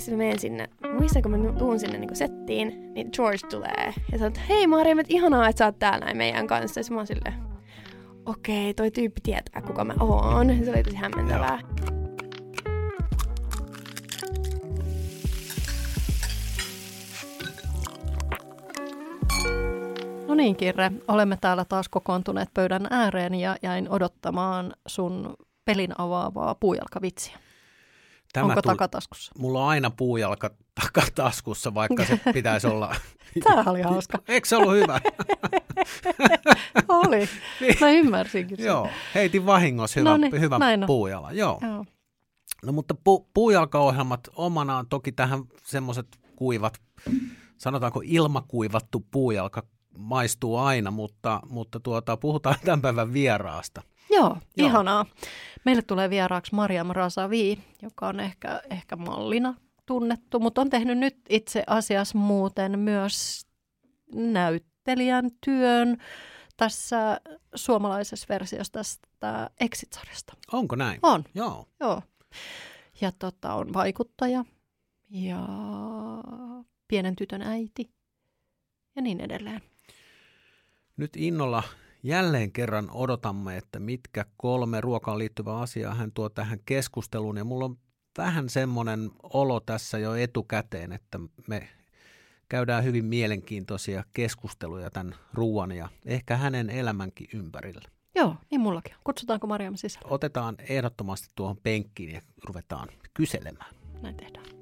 Ja sitten mä menen sinne, muistan kun mä tuun sinne niin settiin, niin George tulee ja sanoo, että hei Maria, että ihanaa, että sä oot täällä näin meidän kanssa. Ja mä oon silleen, okei, toi tyyppi tietää, kuka mä oon. Se oli tosi hämmentävää. No niin, Kirre, olemme täällä taas kokoontuneet pöydän ääreen ja jäin odottamaan sun pelin avaavaa puujalkavitsiä. Tämä Onko tuli, takataskussa? Mulla on aina puujalka takataskussa, vaikka se pitäisi olla... Tämä oli hauska. Eikö se ollut hyvä? oli. Niin. Mä ymmärsinkin sen. Joo, heitin vahingossa hyvä, no niin, hyvä puujala. Joo. Joo. No mutta pu, puujalkaohjelmat omanaan toki tähän semmoiset kuivat, sanotaanko ilmakuivattu puujalka maistuu aina, mutta, mutta tuota, puhutaan tämän päivän vieraasta. Joo, Joo, ihanaa. Meille tulee vieraaksi Mariam Rasavi, joka on ehkä, ehkä mallina tunnettu, mutta on tehnyt nyt itse asiassa muuten myös näyttelijän työn tässä suomalaisessa versiossa tästä Exit-sarjasta. Onko näin? On. Joo. Joo. Ja tota, on vaikuttaja ja pienen tytön äiti ja niin edelleen. Nyt innolla jälleen kerran odotamme, että mitkä kolme ruokaan liittyvää asiaa hän tuo tähän keskusteluun. Ja mulla on vähän semmoinen olo tässä jo etukäteen, että me käydään hyvin mielenkiintoisia keskusteluja tämän ruoan ja ehkä hänen elämänkin ympärillä. Joo, niin mullakin. Kutsutaanko Mariam sisään? Otetaan ehdottomasti tuohon penkkiin ja ruvetaan kyselemään. Näin tehdään.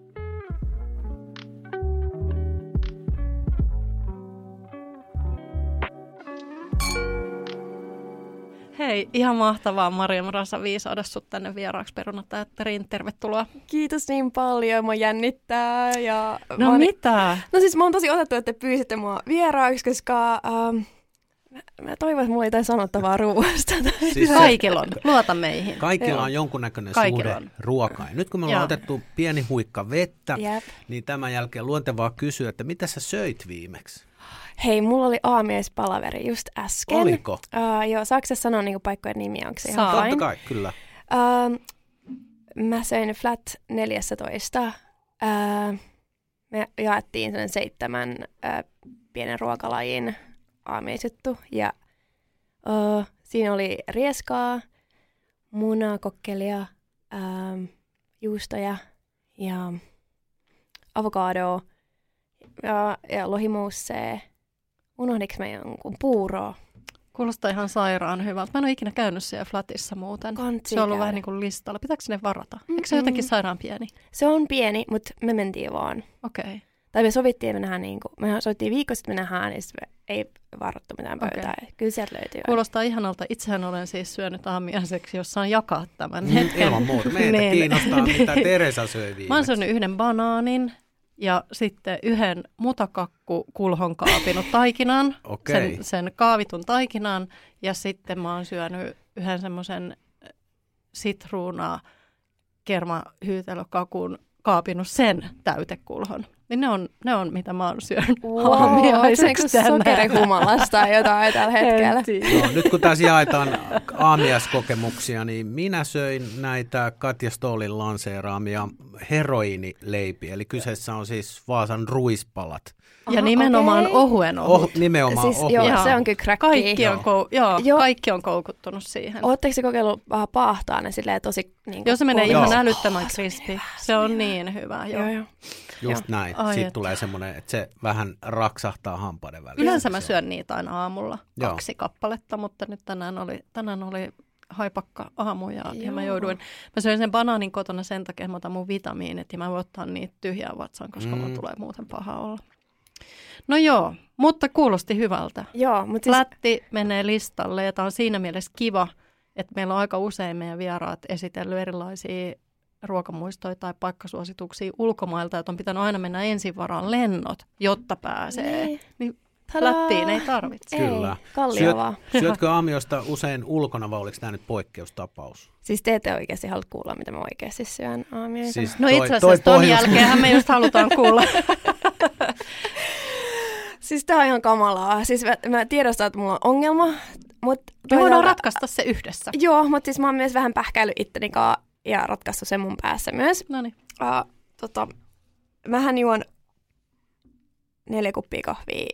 Hei, ihan mahtavaa Maria Rasa viisaada sut tänne vieraaksi perunateatteriin. Tervetuloa. Kiitos niin paljon, mä jännittää. Ja no mä mitä? No siis mä oon tosi otettu, että te pyysitte mua vieraaksi, koska ähm, mä, toivon, että mulla ei sanottavaa ruoasta. Siis Kaikilla on, luota meihin. Kaikilla on jonkunnäköinen Kaikilla suhde ruokaan. Nyt kun me ollaan Joo. otettu pieni huikka vettä, Jep. niin tämän jälkeen luontevaa kysyä, että mitä sä söit viimeksi? Hei, mulla oli aamiespalaveri just äsken. Oliko? Uh, joo, saako saanoa niinku paikkojen nimiä? Onko se ihan Totta kai, kyllä. Uh, mä söin Flat 14. Uh, me jaettiin sen seitsemän uh, pienen ruokalajin aamiesjuttu. Ja uh, siinä oli rieskaa, munakokkelia, uh, juustoja ja avokadoa ja, ja lohimuussee Unohdinko mä jonkun puuroa? Kuulostaa ihan sairaan hyvältä. Mä en ole ikinä käynyt siellä flatissa muuten. Kantsi se on ollut käydä. vähän niin kuin listalla. Pitääkö sinne varata? Mm-mm. Eikö se ole jotenkin sairaan pieni? Se on pieni, mutta me mentiin vaan. Okei. Okay. Tai me sovittiin, että me nähdään, niin kuin, me sovittiin viikko sitten, me nähdään, niin me ei varattu mitään pöytää. Okay. Kyllä sieltä löytyy. Kuulostaa ihanalta. Itsehän olen siis syönyt aamiaiseksi, jos saan jakaa tämän mm, hetken. Ilman muuta. Meitä niin. kiinnostaa, mitä Teresa söi viimeksi. Mä oon syönyt yhden banaanin, ja sitten yhden mutakakku kulhon kaapinut taikinan, okay. sen, sen kaavitun taikinan ja sitten mä oon syönyt yhden semmoisen sitruuna kermahyytelökakun kaapinut sen täytekulhon. Niin ne on, ne on mitä mä oon syönyt wow, aamiaiseksi tänään. sokerihumalasta tai jotain tällä hetkellä. No, nyt kun tässä jaetaan aamiaiskokemuksia, niin minä söin näitä Katja Stoolin lanseeraamia heroinileipiä. Eli kyseessä on siis Vaasan ruispalat. Ja nimenomaan okay. ohuen ohut. Oh, nimenomaan siis, ohuen. Joo, se on kyllä cracky. Kaikki on, kou- joo, joo. kaikki on koukuttunut siihen. Oletteko se kokeillut vähän paahtaa ne silleen tosi niin Joo, se menee ihan joo. älyttömän oh, krispi. Se on niin hyvä. Joo, joo. joo. Just näin. Ai Siitä et. tulee semmoinen, että se vähän raksahtaa hampaiden väliin. Yleensä mä syön niitä aina aamulla, Joo. kaksi kappaletta, mutta nyt tänään oli, tänään oli haipakka aamu ja, ja mä jouduin, mä söin sen banaanin kotona sen takia, että mä otan mun vitamiinit ja mä voin ottaa niitä tyhjää vatsan, koska mm. mulla tulee muuten paha olla. No joo, mutta kuulosti hyvältä. Joo, mutta siis... Lätti menee listalle ja tämä on siinä mielessä kiva, että meillä on aika usein meidän vieraat esitellyt erilaisia ruokamuistoja tai paikkasuosituksia ulkomailta, että on pitänyt aina mennä ensin varaan lennot, jotta pääsee. Niin. niin Lättiin ei tarvitse. Ei, Kyllä. Syöt, syötkö aamiosta usein ulkona vai oliko tämä nyt poikkeustapaus? Siis te ette oikeasti halua kuulla, mitä mä oikeasti syön aamioita. Siis no itse asiassa ton pohjus... jälkeen me just halutaan kuulla. siis tää on ihan kamalaa. Siis mä, mä tiedostan, että mulla on ongelma. Mut me voidaan ratkaista se yhdessä. Joo, mutta siis mä oon myös vähän pähkäillyt itteni ja ratkaistu sen mun päässä myös. Noniin. Uh, tota, mähän juon neljä kuppia kahvia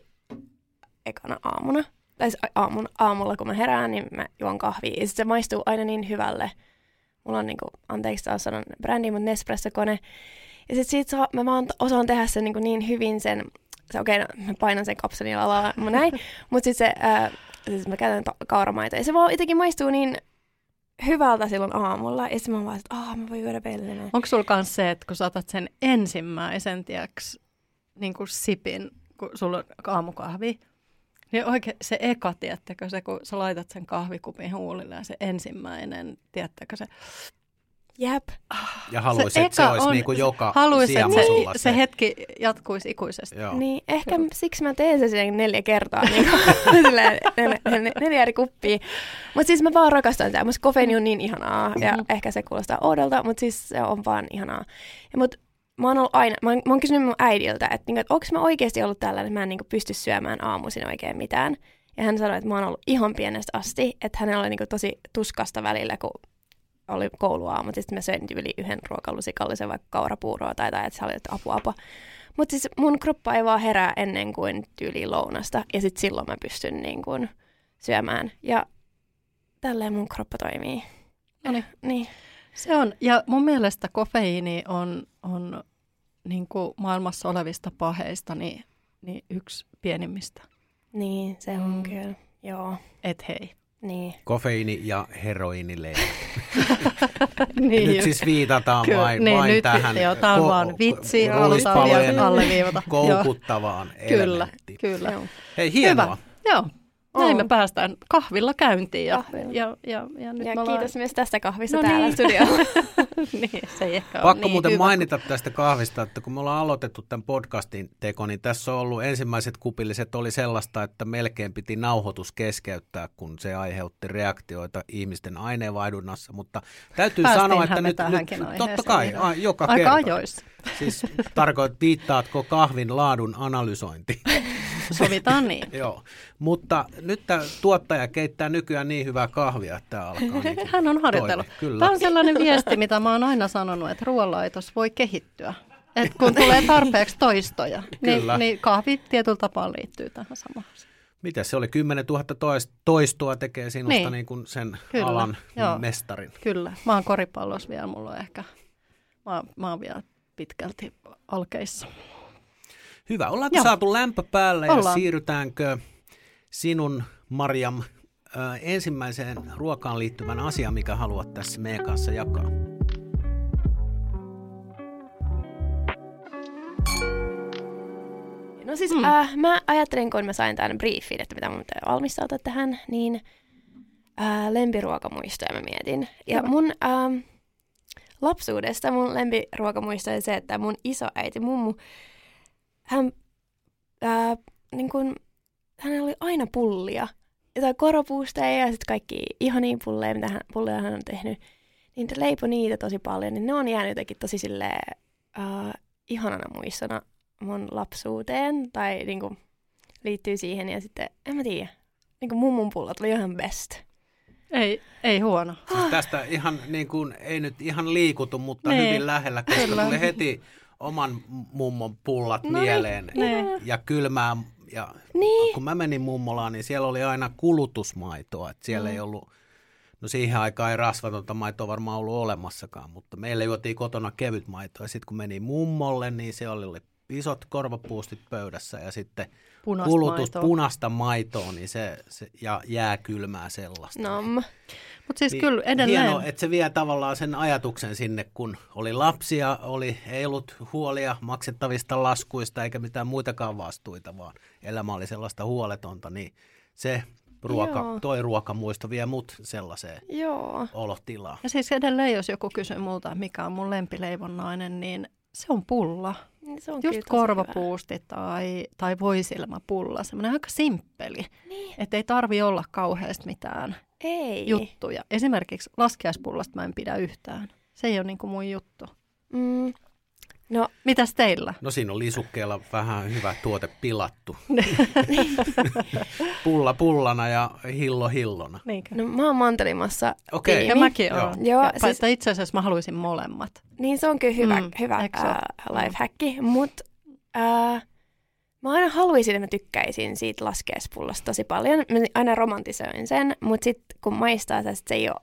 ekana aamuna. Tai siis aamun, aamulla, kun mä herään, niin mä juon kahvia. Ja se maistuu aina niin hyvälle. Mulla on niinku, anteeksi taas sanon brändi, mutta Nespresso-kone. Ja sit siitä saa, mä vaan osaan tehdä sen niin, niin hyvin sen, se okei, okay, no, mä painan sen kapselin alalla, mä näin, mutta sitten se, ää, siis mä käytän to- kauramaita. Ja se vaan jotenkin maistuu niin hyvältä silloin aamulla. Ja sitten mä vaan, että aah, mä voin juoda pellinä. Onko sulla kans se, että kun saatat sen ensimmäisen, tiiäks, niin kuin sipin, kun sulla on aamukahvi, niin oikein se eka, tiedättekö, se kun sä laitat sen kahvikupin huulille ja se ensimmäinen, tiedättekö se, Jep. Ja haluaisit, että se olisi on- niin kuin joka haluaisit, että se, siemasulla se hetki jatkuisi ikuisesti. Joo. Niin, ehkä Kyllä. siksi mä teen sen neljä kertaa, niin kuin, silleen, nel, nel, neljä eri kuppia. Mutta siis mä vaan rakastan sitä. Musta kofeini on niin ihanaa ja Mhm. ehkä se kuulostaa oudolta, mutta siis se on vaan ihanaa. Ja mut mä oon ollut aina, mä oon, mä oon kysynyt mun äidiltä, että, niinku, että onko mä oikeasti ollut tällainen, että mä en niinku pysty syömään aamuisin oikein mitään. Ja hän sanoi, että mä oon ollut ihan pienestä asti, että hänellä oli niinku tosi tuskasta välillä, kun oli kouluaamut, ja sitten mä söin yli yhden ruokalusikallisen vaikka kaurapuuroa tai jotain, että se oli, että apua, apua. Mutta siis mun kroppa ei vaan herää ennen kuin tyyli lounasta, ja sitten silloin mä pystyn niin kuin syömään. Ja tälleen mun kroppa toimii. Noniin. Niin. Se on, ja mun mielestä kofeiini on, on niin kuin maailmassa olevista paheista niin, niin yksi pienimmistä. Niin, se on mm. kyllä. Joo, Et hei. Niin. Kofeiini ja heroinilehti. niin, Nyt siis viitataan Kyllä, vain, niin, vain nyt tähän joo, tää on ko- vaan vitsi, halutaan alleviivata. koukuttavaan Kyllä, elementtiin. kyllä. Hei, hienoa. Hyvä. Joo. Näin me päästään kahvilla käyntiin ja, Kahvilla. ja, ja, ja nyt Ja ollaan... kiitos myös tästä kahvista No täällä niin. studiolla. niin, se ei ehkä Pakko niin muuten hyvä. mainita tästä kahvista, että kun me ollaan aloitettu tämän podcastin teko, niin tässä on ollut ensimmäiset kupilliset oli sellaista, että melkein piti nauhoitus keskeyttää, kun se aiheutti reaktioita ihmisten aineenvaihdunnassa, mutta täytyy Päästiinhän sanoa, että nyt, nyt totta kai, a, joka Aika kerta. ajoissa. Siis tarkoit, viittaatko kahvin laadun analysointi? Sovitaan niin. Joo, mutta nyt tämä tuottaja keittää nykyään niin hyvää kahvia, että tämä alkaa niin Hän on harjoitellut. Kyllä. Tämä on sellainen viesti, mitä mä oon aina sanonut, että ruoanlaitos voi kehittyä. Et kun tulee tarpeeksi toistoja, niin, niin kahvi tietyllä tapaa liittyy tähän samaan. Mitä se oli? 10 000 tois- toistoa tekee sinusta niin. Niin. Kuin sen Kyllä, alan joo. mestarin. Kyllä. Mä oon koripallossa vielä, mulla on ehkä, mä, mä oon vielä pitkälti alkeissa. Hyvä. Ollaanko Joo. saatu lämpö päälle ja Ollaan. siirrytäänkö sinun, Marjam, ö, ensimmäiseen ruokaan liittyvän asian, mikä haluat tässä meidän kanssa jakaa? No siis Mm. äh, mä ajattelin, kun mä sain tämän briefin, että mitä mun pitää valmistautua tähän, niin äh, lempiruokamuistoja mä mietin. Ja Hyvä. mun ähm, lapsuudesta mun lempiruokamuisto oli se, että mun isoäiti, mummu, hän, äh, niin kun, hänellä oli aina pullia. Jotain koropuusteja ja sitten kaikki ihania pulleja, mitä hän, pulleja hän on tehnyt. Niin te leipoi niitä tosi paljon, niin ne on jäänyt jotenkin tosi silleen, äh, ihanana muistona mun lapsuuteen tai niinku, liittyy siihen ja sitten, en mä tiedä, niinku mummun pullat oli ihan best. Ei, ei huono. Siis tästä ihan niin kuin, ei nyt ihan liikutu, mutta Niin. hyvin lähellä, koska Kyllä. tuli heti oman mummon pullat No mieleen niin. ja kylmää. Ja Niin, kun mä menin mummolaan, niin siellä oli aina kulutusmaitoa. Että siellä Mm. ei ollut, no siihen aikaan ei rasvatonta maitoa varmaan ollut olemassakaan, mutta meillä juotiin kotona kevyt maitoa. Ja sitten kun meni mummolle, niin siellä oli isot korvapuustit pöydässä ja sitten Punaista kulutus maitoa. punaista maitoa niin se, se, ja jääkylmää sellaista. nom. Mutta siis Niin kyllä edelleen. Hienoa, että se vie tavallaan sen ajatuksen sinne, kun oli lapsia, oli, ei ollut huolia maksettavista laskuista eikä mitään muitakaan vastuita, vaan elämä oli sellaista huoletonta, niin se ruoka, Joo. toi ruokamuisto vie mut sellaiseen Joo. olotilaan. Ja siis edelleen, jos joku kysyy multa, mikä on mun lempileivonnainen, niin se on pulla. Niin Se on Just korvapuusti tai, tai voisilmapulla. Semmoinen aika simppeli. hyvä. Niin. Että ei tarvi olla kauheasti mitään Ei. juttuja. Esimerkiksi laskiaispullasta mä en pidä yhtään. Se ei ole niin kuin mun juttu. Mm. No, Mitäs teillä? No siinä on lisukkeella vähän hyvä tuote pilattu. Pulla pullana ja hillo hillona. Niinkö? no mä oon mantelimassa. Okei. Ja mäkin Joo. olen. Joo, ja, siis-. Itse asiassa mä haluaisin molemmat. Niin se on kyllä hyvä, Mm, mm, hyvä se uh, lifehacki, mutta uh, mä aina haluaisin, että mä tykkäisin siitä laskeespullosta tosi paljon. Mä aina romantisoin sen, mutta sitten kun maistaa sitä, sit se ei ole...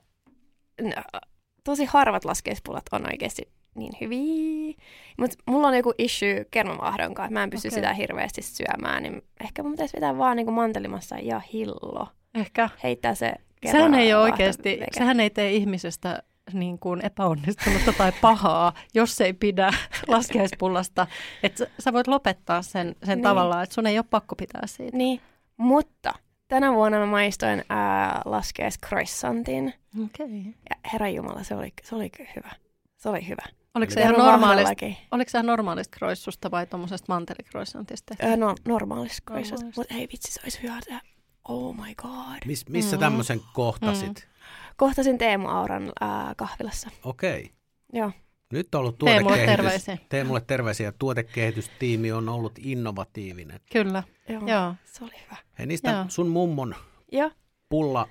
No, tosi harvat laskeespullot on oikeasti niin hyviä. Mutta mulla on joku issue kermavahdon kanssa, mä en pysty okay. sitä hirveästi syömään, niin ehkä mun pitäisi vetää vaan niinku mantelimassa ja hillo. Ehkä. Heittää se Sehän ei ole oikeasti, veke. sehän ei tee ihmisestä niin kuin epäonnistunutta tai pahaa, jos ei pidä laskeuspullasta. Että sä- sä voit lopettaa sen, sen Niin. tavallaan, että sun ei ole pakko pitää siitä. Niin, mutta tänä vuonna mä maistoin ää, laskees croissantin. Okei. Ja herra Jumala, se oli, se oli hyvä. Se oli hyvä. Oliko se ihan normaalista, oliko se ihan normaalista kroissusta vai tuommoisesta mantelikroissantista? Ää, no, normaalista. Normaalista. Mutta hei vitsi, se olisi hyvä tehdä. Oh my god. Mis, missä Mm. tämmöisen kohtasit? Kohtasin Teemu Auran ää, kahvilassa. Okei. Joo. Nyt on ollut Teemulle tuotekehitys. terveisiä. Teemulle terveisiä. Tuotekehitystiimi on ollut innovatiivinen. Kyllä, Joo. joo. Se oli hyvä. Hei, niistä Joo. sun mummon Joo. pulla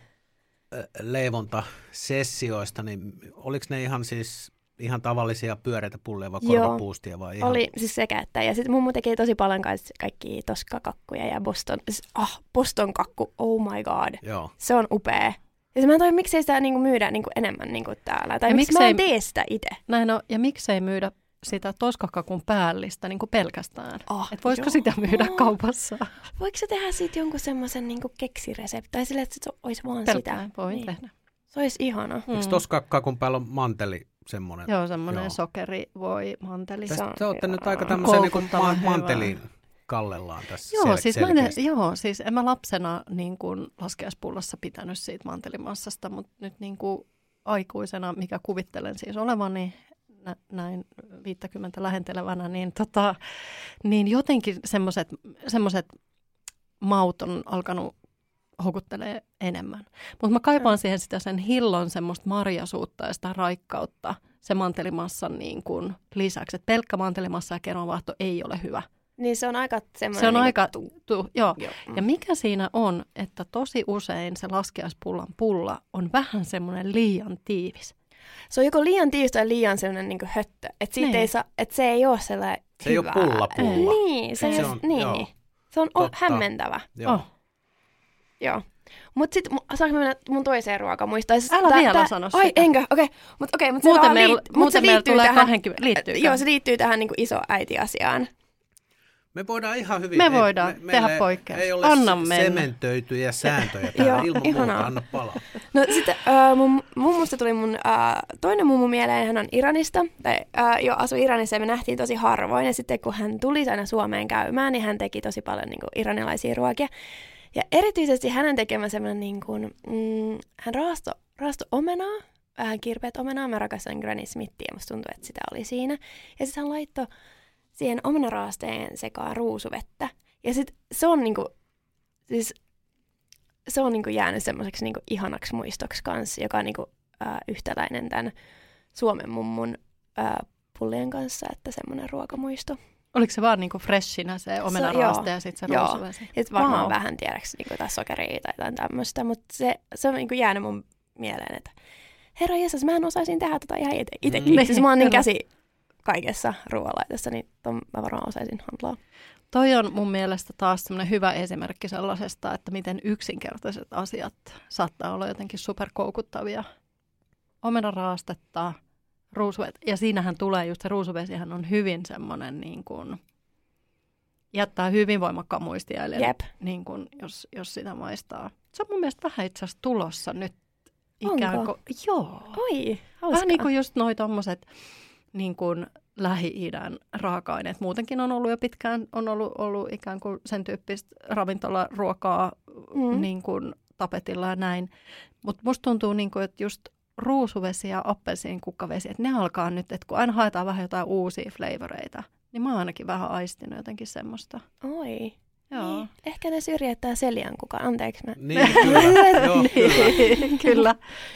äh, leivonta sessioista, niin oliko ne ihan siis ihan tavallisia pyöreitä pulleja vai korvapuustia vai ihan? Oli siis sekä että. Ja sitten mummu teki tosi paljon kanssa kaikki toskakakkuja ja Boston, ah, Boston kakku, oh my god. Joo. Se on upea. Ja mä en toi, miksei sitä niinku myydä niinku enemmän niinku täällä. Tai Ja miksi mä en miksei- tee sitä itse. Näin on, ja miksei myydä sitä toskakakun päällistä niin kuin pelkästään? Oh, Et voisiko joo. sitä myydä kaupassa? Voiko se tehdä siitä jonkun semmoisen niinku keksiresepti? Tai silleen, että se olisi vaan Pelkkään sitä. voi Niin. tehdä. Se olisi ihana. Eikö tossa kakun päällä on manteli semmoinen? Joo, semmoinen Joo. sokeri voi manteli. Se Tästä on te olette nyt aika tämmöisen niin ma- hyvä. mantelin kallellaan tässä Joo, sel- siis mä en, joo, siis en mä lapsena niin kuin laskeaspullossa pitänyt siitä mantelimassasta, mutta nyt niin kuin aikuisena, mikä kuvittelen siis olevani nä- näin 50 lähentelevänä, niin, tota, niin jotenkin semmoiset semmoset maut on alkanut houkuttelee enemmän. Mutta mä kaipaan siihen sitä sen hillon semmoista marjasuutta ja sitä raikkautta se mantelimassan niin kuin lisäksi. Et pelkkä mantelimassa ja kermavahto ei ole hyvä. Niin se on aika semmoinen... Se on niinku aika, tu- tu, joo. Joo. Ja mikä siinä on, että tosi usein se laskeaspullan pulla on vähän semmoinen liian tiivis. Se on joko liian tiivistä tai liian semmoinen niinku höttö. Että Niin. ei saa, että se ei ole sellainen Se ei hyvä. ole pulla pulla. Niin, se, Se se on- niin. joo. Se on o- Totta. hämmentävä. Joo. Oh. Joo. Mutta sitten saanko mennä mun toiseen ruokamuistoon? Siis Älä tää- vielä tää- sano Ai, sitä. enkö? Okei. Okay. Mutta okay, mut se Muuten vaan meillä, liit- mut muuten se meillä liittyy tulee tähän, 20, liittyy Joo, se liittyy tähän niinku iso äiti-asiaan. Me voidaan ihan hyvin. Me ei- voidaan tehdä meille poikkeus. Ei ole Anna se- mennä. sementöityjä sääntöjä täällä Joo, ilman ihanaa. muuta. Anna palaa. No sitten äh, mun mummusta tuli mun äh, toinen mummu mieleen, hän on Iranista, tai äh, jo asui Iranissa ja me nähtiin tosi harvoin. Ja sitten kun hän tuli aina Suomeen käymään, niin hän teki tosi paljon niin kuin, iranilaisia ruokia. Ja erityisesti hänen tekemä semmoinen, niin kuin, mm, hän raasto, raasto omenaa, vähän kirpeät omenaa. Mä rakastan Granny Smithia musta tuntuu, että sitä oli siinä. Ja sitten hän laittoi siihen omenaraasteen sekaan ruusuvettä. Ja sitten se on niinku, siis se on niinku jäänyt semmoiseksi niinku ihanaksi muistoksi kanssa, joka on niinku, äh, yhtäläinen tämän Suomen mummun äh, pullien kanssa, että semmoinen ruokamuisto. Oliko se vaan niinku freshinä se omenaraaste ja sitten se joo. ruusuvesi? Ja sit varmaan Wow. vähän tiedäks niinku jotain sokeria tai jotain tämmöistä, mutta se, se on niinku jäänyt mun mieleen, että herra jesas, mä osaisin tehdä tota ihan ite, itekin. Mm. Mm. Siis mä oon niin Kyllä. käsi kaikessa ruoanlaitossa, niin ton mä varmaan osaisin handlaa. Toi on mun mielestä taas semmoinen hyvä esimerkki sellaisesta, että miten yksinkertaiset asiat saattaa olla jotenkin superkoukuttavia. Omenaraastetta, ruusuvet, ja siinähän tulee just se ruusuvesihän on hyvin semmoinen niin kuin, jättää hyvin voimakkaan muistijäljen, Jep. niin kuin, jos, jos sitä maistaa. Se on mun mielestä vähän itse asiassa tulossa nyt. Onko? Ikään kuin, joo. Oi, hauskaa. Vähän niin kuin just noi tommoset niin kuin Lähi-idän raaka-aineet. Muutenkin on ollut jo pitkään, on ollut, ollut ikään kuin sen tyyppistä ravintolaruokaa. Mm. niin kuin tapetilla ja näin. Mutta musta tuntuu, niin kuin, että just ruusuvesi ja appelsiin kukkavesi, että ne alkaa nyt, että kun aina haetaan vähän jotain uusia flavoreita, niin mä oon ainakin vähän aistinut jotenkin semmoista. Oi. Joo. Niin. Ehkä ne syrjäyttää seljan kukaan. Anteeksi mä. Niin, kyllä. Joo, kyllä. kyllä.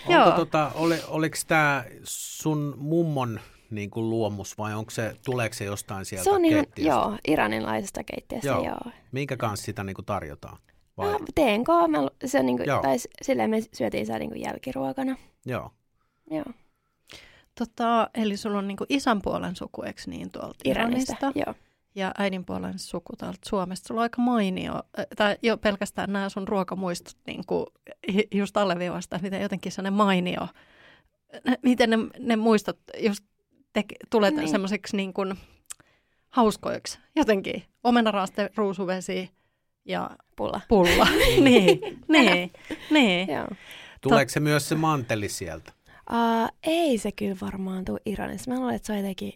Onko Joo. tota, oli, oliko tämä sun mummon niin kuin luomus vai onko se, tuleeko se jostain sieltä Se on ihan, keittiöstä? joo, iranilaisesta keittiöstä, Joo. joo. Minkä kanssa sitä niin kuin tarjotaan? Vai? Ah, teen mä, se on niinku, Joo. tai silleen me syötiin sitä niinku jälkiruokana. Joo. Joo. Tota, eli sulla on niinku isän puolen suku, eikö niin, tuolta Iranista. Iranista? Joo. Ja äidin puolen suku täältä Suomesta. Sulla on aika mainio, äh, tai jo pelkästään nämä sun ruokamuistot niinku, just alleviivasta, miten jotenkin sellainen mainio, ne- miten ne, ne muistot just tek- tulee Niin. niin. semmoiseksi niin kuin hauskoiksi. Jotenkin omenaraste, ruusuvesi ja Pulla. pulla. niin, niin, niin. Joo. Tuleeko se myös se manteli sieltä? Uh, ei se kyllä varmaan tule Iranista. Mä luulen, että se on jotenkin...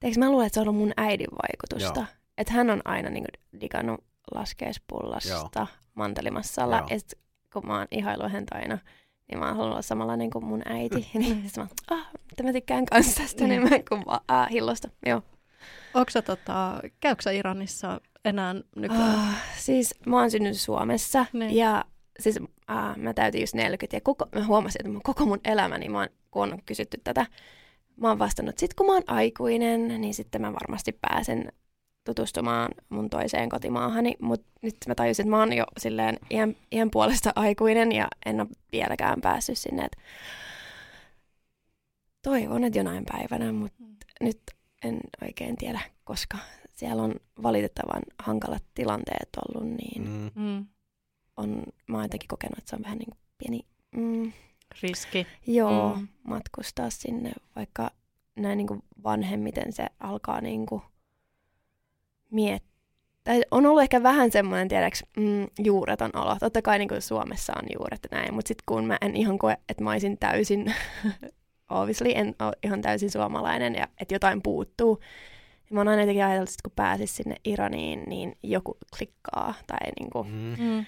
Teekö mä luulen, että se on ollut mun äidin vaikutusta. Joo. Että hän on aina niinku digannut laskeuspullasta mantelimassalla. Joo. Ja sit, kun mä oon ihaillut häntä aina, niin mä oon halunnut olla samanlainen kuin mun äiti. niin sit mä oon, ah, että mä tykkään kanssa tästä Niin. enemmän kuin vaan ah, hillosta. Joo. Onko sä, tota, käykö sä Iranissa enää nykyään? Ah, siis mä oon syntynyt Suomessa Niin. ja siis ah, mä täytin just 40 ja koko, mä huomasin, että mun- koko mun elämäni, mä oon, kun on kysytty tätä, mä oon vastannut, että sit kun mä oon aikuinen, niin sitten mä varmasti pääsen tutustumaan mun toiseen kotimaahani, mutta nyt mä tajusin, että mä oon jo silleen iän, iän puolesta aikuinen ja en ole vieläkään päässyt sinne, että toivon, että jonain päivänä, mutta Mm. nyt en oikein tiedä, koska siellä on valitettavan hankalat tilanteet ollut, niin mm. Mm. Mm. on, mä oon jotenkin kokenut, että se on vähän niin kuin pieni, mm, Riski. joo, Mm. mm. matkustaa sinne, vaikka näin niin kuin vanhemmiten se alkaa niin kuin miettiä. Tai on ollut ehkä vähän semmoinen, tiedäks, mm, juureton olo. Totta kai niin kuin Suomessa on juuret ja näin, mutta sitten kun mä en ihan koe, että mä olisin täysin, obviously en ole ihan täysin suomalainen ja että jotain puuttuu, niin mä oon aina jotenkin ajatellut, että kun pääsis sinne Iraniin, niin joku klikkaa tai niin kuin Mm.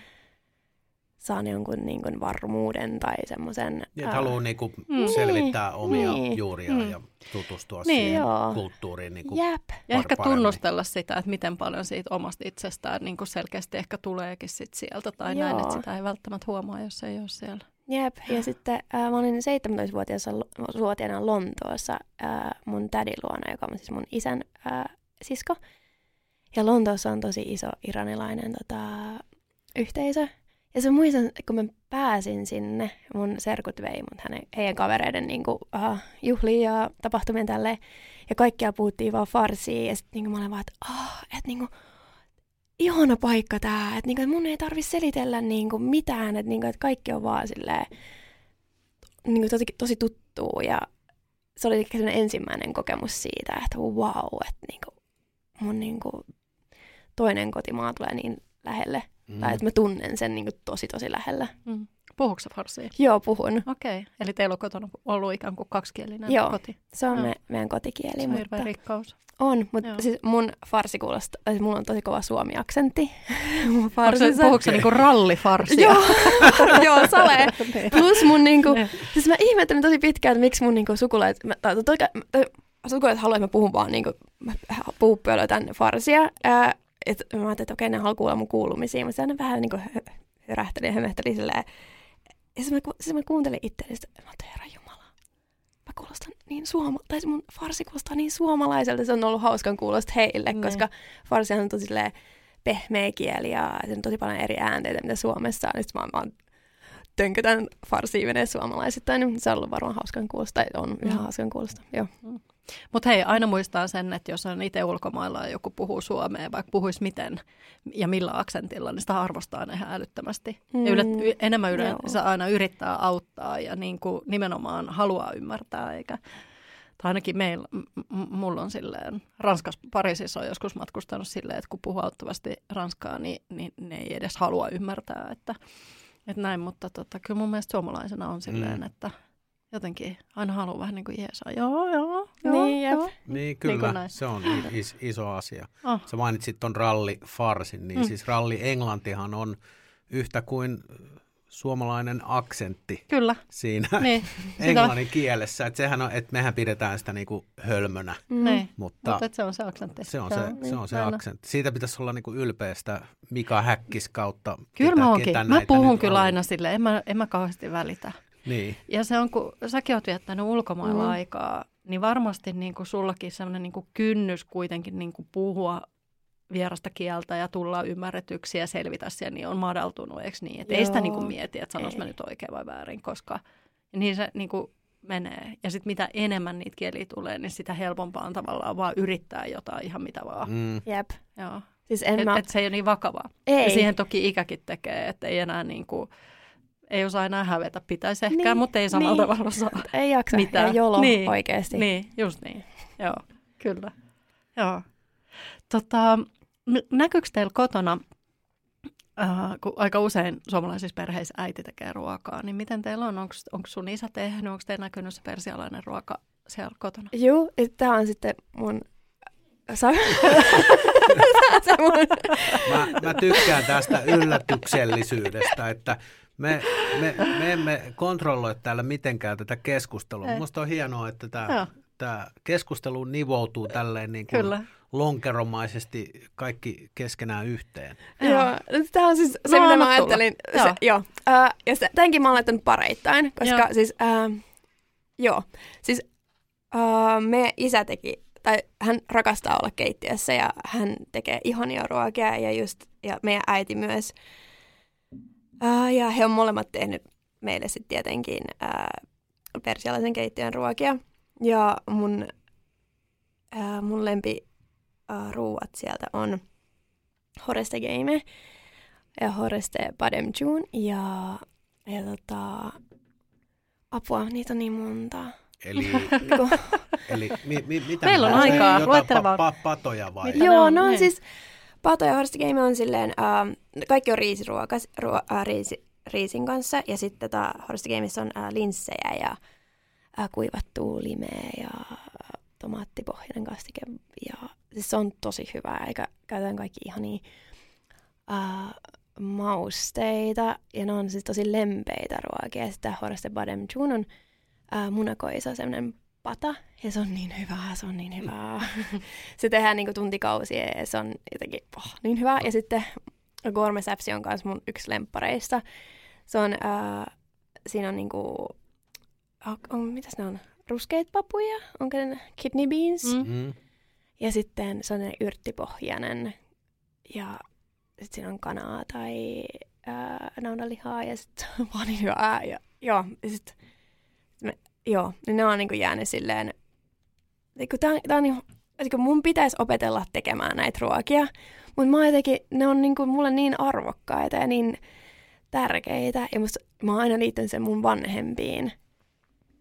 Mm. saan jonkun niin kuin varmuuden tai semmoisen... Niin, että haluaa niinku Mm. selvittää omia Niin. juuriaan Mm. ja tutustua Niin. siihen Joo. kulttuuriin. Niinku. Jep. Ja ehkä paremmin. tunnustella sitä, että miten paljon siitä omasta itsestään niin kuin selkeästi ehkä tuleekin sit sieltä tai näin, Joo. että sitä ei välttämättä huomaa, jos ei ole siellä. Jep. Ja sitten äh, mä olin 17-vuotiaana Lontoossa äh, mun tädin luona, joka on siis mun isän äh, sisko. Ja Lontoossa on tosi iso iranilainen tota, yhteisö. Ja se muistan, kun mä pääsin sinne, mun serkut vei mut hänen, heidän kavereiden niin kuin, uh, juhliin ja tapahtumien tälleen. Ja kaikkia puhuttiin vaan farsiin. Ja sitten niin mä olin vaan, että oh, et, niin kuin, ihana paikka tää. Että niin mun ei tarvi selitellä niin kuin, mitään. Että niin kuin, et kaikki on vaan silleen, niin kuin, tosi, tosi tuttuu. Ja se oli sellainen ensimmäinen kokemus siitä, että wow, että niin kuin, mun niin kuin, toinen kotimaa tulee niin lähelle. Mm. Tai että mä tunnen sen niin kuin, tosi tosi lähellä. Mm. Puhuuko sä farsia? Joo, puhun. Okei, okay. eli teillä on kotona ollut ikään kuin kaksikielinen Joo. koti. Se on Joo. me, meidän kotikieli. Se on mutta... rikkaus. On, mutta Joo. siis mun farsi kuulostaa, tai mulla on tosi kova suomi-aksentti. mun farsissa. puhuuko se niinku rallifarsia? Joo, joo, sale. Plus mun niinku, Niin. siis mä ihmettelin tosi pitkään, että miksi mun niinku sukulaiset, mä, tai, sukulaiset haluaa, että mä puhun vaan niinku, mä puhun pölötän farsia. Ää, et mä ajattelin, että okei, ne haluaa kuulla mun kuulumisia, mutta se aina vähän niinku hö- hörähteli ja hömähteli silleen. Ja sitten mä, sit mä kuuntelin itseäni, että mä herra Jumala, mä kuulostan niin suoma, tai se mun farsi kuulostaa niin suomalaiselta, se on ollut hauskan kuulosta heille, Niin. koska farsihan on tosi silleen pehmeä kieli ja se on tosi paljon eri äänteitä, mitä Suomessa on. Sitten mä vaan tönkötän farsiin menee suomalaisittain, niin se on ollut varmaan hauskan kuulosta, tai on ihan Mm. hauskan kuulosta, joo. Mutta hei, aina muistaa sen, että jos on itse ulkomailla ja joku puhuu suomea, vaikka puhuisi miten ja millä aksentilla, niin sitä arvostaa ihan älyttömästi. Mm. Ja yle, y- enemmän joo. yleensä aina yrittää auttaa ja niin kuin nimenomaan haluaa ymmärtää, eikä tai ainakin meillä, m- mulla on silleen, Ranskassa, Pariisissa on joskus matkustanut silleen, että kun puhuu auttavasti ranskaa, niin, niin ne ei edes halua ymmärtää, että, että näin, mutta tota, kyllä mun mielestä suomalaisena on silleen, Mm. mm. että jotenkin aina haluaa vähän niin kuin jeesaa, joo, joo, joo, Niin, jep. joo. Niin Niin kyllä, kuin näin. se on is, iso asia. Oh. Sä mainitsit ton rallifarsin, niin Mm. siis ralli englantihan on yhtä kuin suomalainen aksentti Kyllä, siinä niin, englannin kielessä. Että sehän on, että mehän pidetään sitä niinku hölmönä, Mm. niin. mutta mutta se on se aksentti. se on se, niin, se, on se aina. aksentti. Siitä pitäisi olla niinku ylpeästä Mika Häkkis kautta. Kyllä ketä- mä oonkin. Mä puhun nyt kyllä on. aina silleen, en mä, en mä kauheasti välitä. Niin. Ja se on, kun säkin oot viettänyt ulkomailla Mm. aikaa, niin varmasti niin kuin sullakin sellainen niin kuin kynnys kuitenkin niin kuin puhua vierasta kieltä ja tulla ymmärretyksi ja selvitä siellä, niin on madaltunut, eikö niin? Että ei sitä niin kuin mieti, että sanois mä nyt oikein vai väärin, koska niin se niin kuin menee. Ja sitten mitä enemmän niitä kieliä tulee, niin sitä helpompaa on tavallaan vaan yrittää jotain ihan mitä vaan. Mm. Jep. Joo. Siis en Et, mä... et se ei ole niin vakavaa. Ei. Ja siihen toki ikäkin tekee, että ei enää niin kuin, ei osaa enää hävetä. Pitäisi ehkä, Niin, mutta ei samalla niin. tavalla osaa. Ei jaksa. Mitään. Ja jolo Niin, oikeasti. Niin, just niin. Joo, kyllä. Joo. Tota, näkyykö teillä kotona, äh, kun aika usein suomalaisissa perheissä äiti tekee ruokaa, niin miten teillä on? Onko sun isä tehnyt? Onko teillä näkynyt se persialainen ruoka siellä kotona? Juu, tämä on sitten mun... Mun... Mä, mä tykkään tästä yllätyksellisyydestä, että me, me, me emme kontrolloi täällä mitenkään tätä keskustelua. Ei. Minusta on hienoa, että Joo. tämä, tämä keskustelu nivoutuu tälleen niin kuin Kyllä. lonkeromaisesti kaikki keskenään yhteen. Joo, tämä on siis se, No, mitä mä ajattelin. tulla. Se, joo. Uh, ja se, tämänkin mä oon laittanut pareittain, koska Joo. siis, uh, joo, siis uh, me isä teki, tai hän rakastaa olla keittiössä ja hän tekee ihania ruokia ja just, ja meidän äiti myös. Uh, ja he on molemmat tehnyt meille sitten tietenkin uh, persialaisen keittiön ruokia. Ja mun, uh, mun lempi uh, ruuat sieltä on Horeste Game ja Horeste Badem June ja, ja tota, apua, niitä on niin monta. Eli, eli mi, mi, mitä Meillä ne on aikaa. Jotain Luettele vaan. pa, pa, patoja vai? Mitä ne Joo, no on Niin. siis, pato ja Horeste Game on silleen, ähm, kaikki on riisiruoka, ruo, äh, riisi, riisin kanssa ja sitten tota, Horeste Gameissa on äh, linssejä ja äh, kuivattua limeä ja äh, tomaattipohjainen kastike ja siis se on tosi hyvää, eikä käytetään kaikki ihania äh, mausteita ja ne on siis tosi lempeitä ruokia. Ja sitten Horeste Badem on äh, munakoisa, semmoinen pata ja se on niin hyvää, se on niin hyvää. se tehdään niinku tuntikausia ja se on jotenkin oh, niin hyvää. Ja sitten Gourmet Säpsi on myös mun yksi lemppareista. Se on, äh, siinä on niinku, on, on, mitäs ne on? Ruskeita papuja? Onko ne kidney beans? Mm. Mm. Ja sitten se on ne yrttipohjainen. Ja sitten siinä on kanaa tai ää, naudanlihaa ja sitten se on vaan niin hyvää. Ja, joo, ja sit, me, joo, niin ne on niinku jäänyt silleen, niinku tää, tää on niinku, niinku mun pitäisi opetella tekemään näitä ruokia, mutta mä jotenkin, ne on niinku mulle niin arvokkaita ja niin tärkeitä. Ja musta, mä oon aina liittänyt sen mun vanhempiin.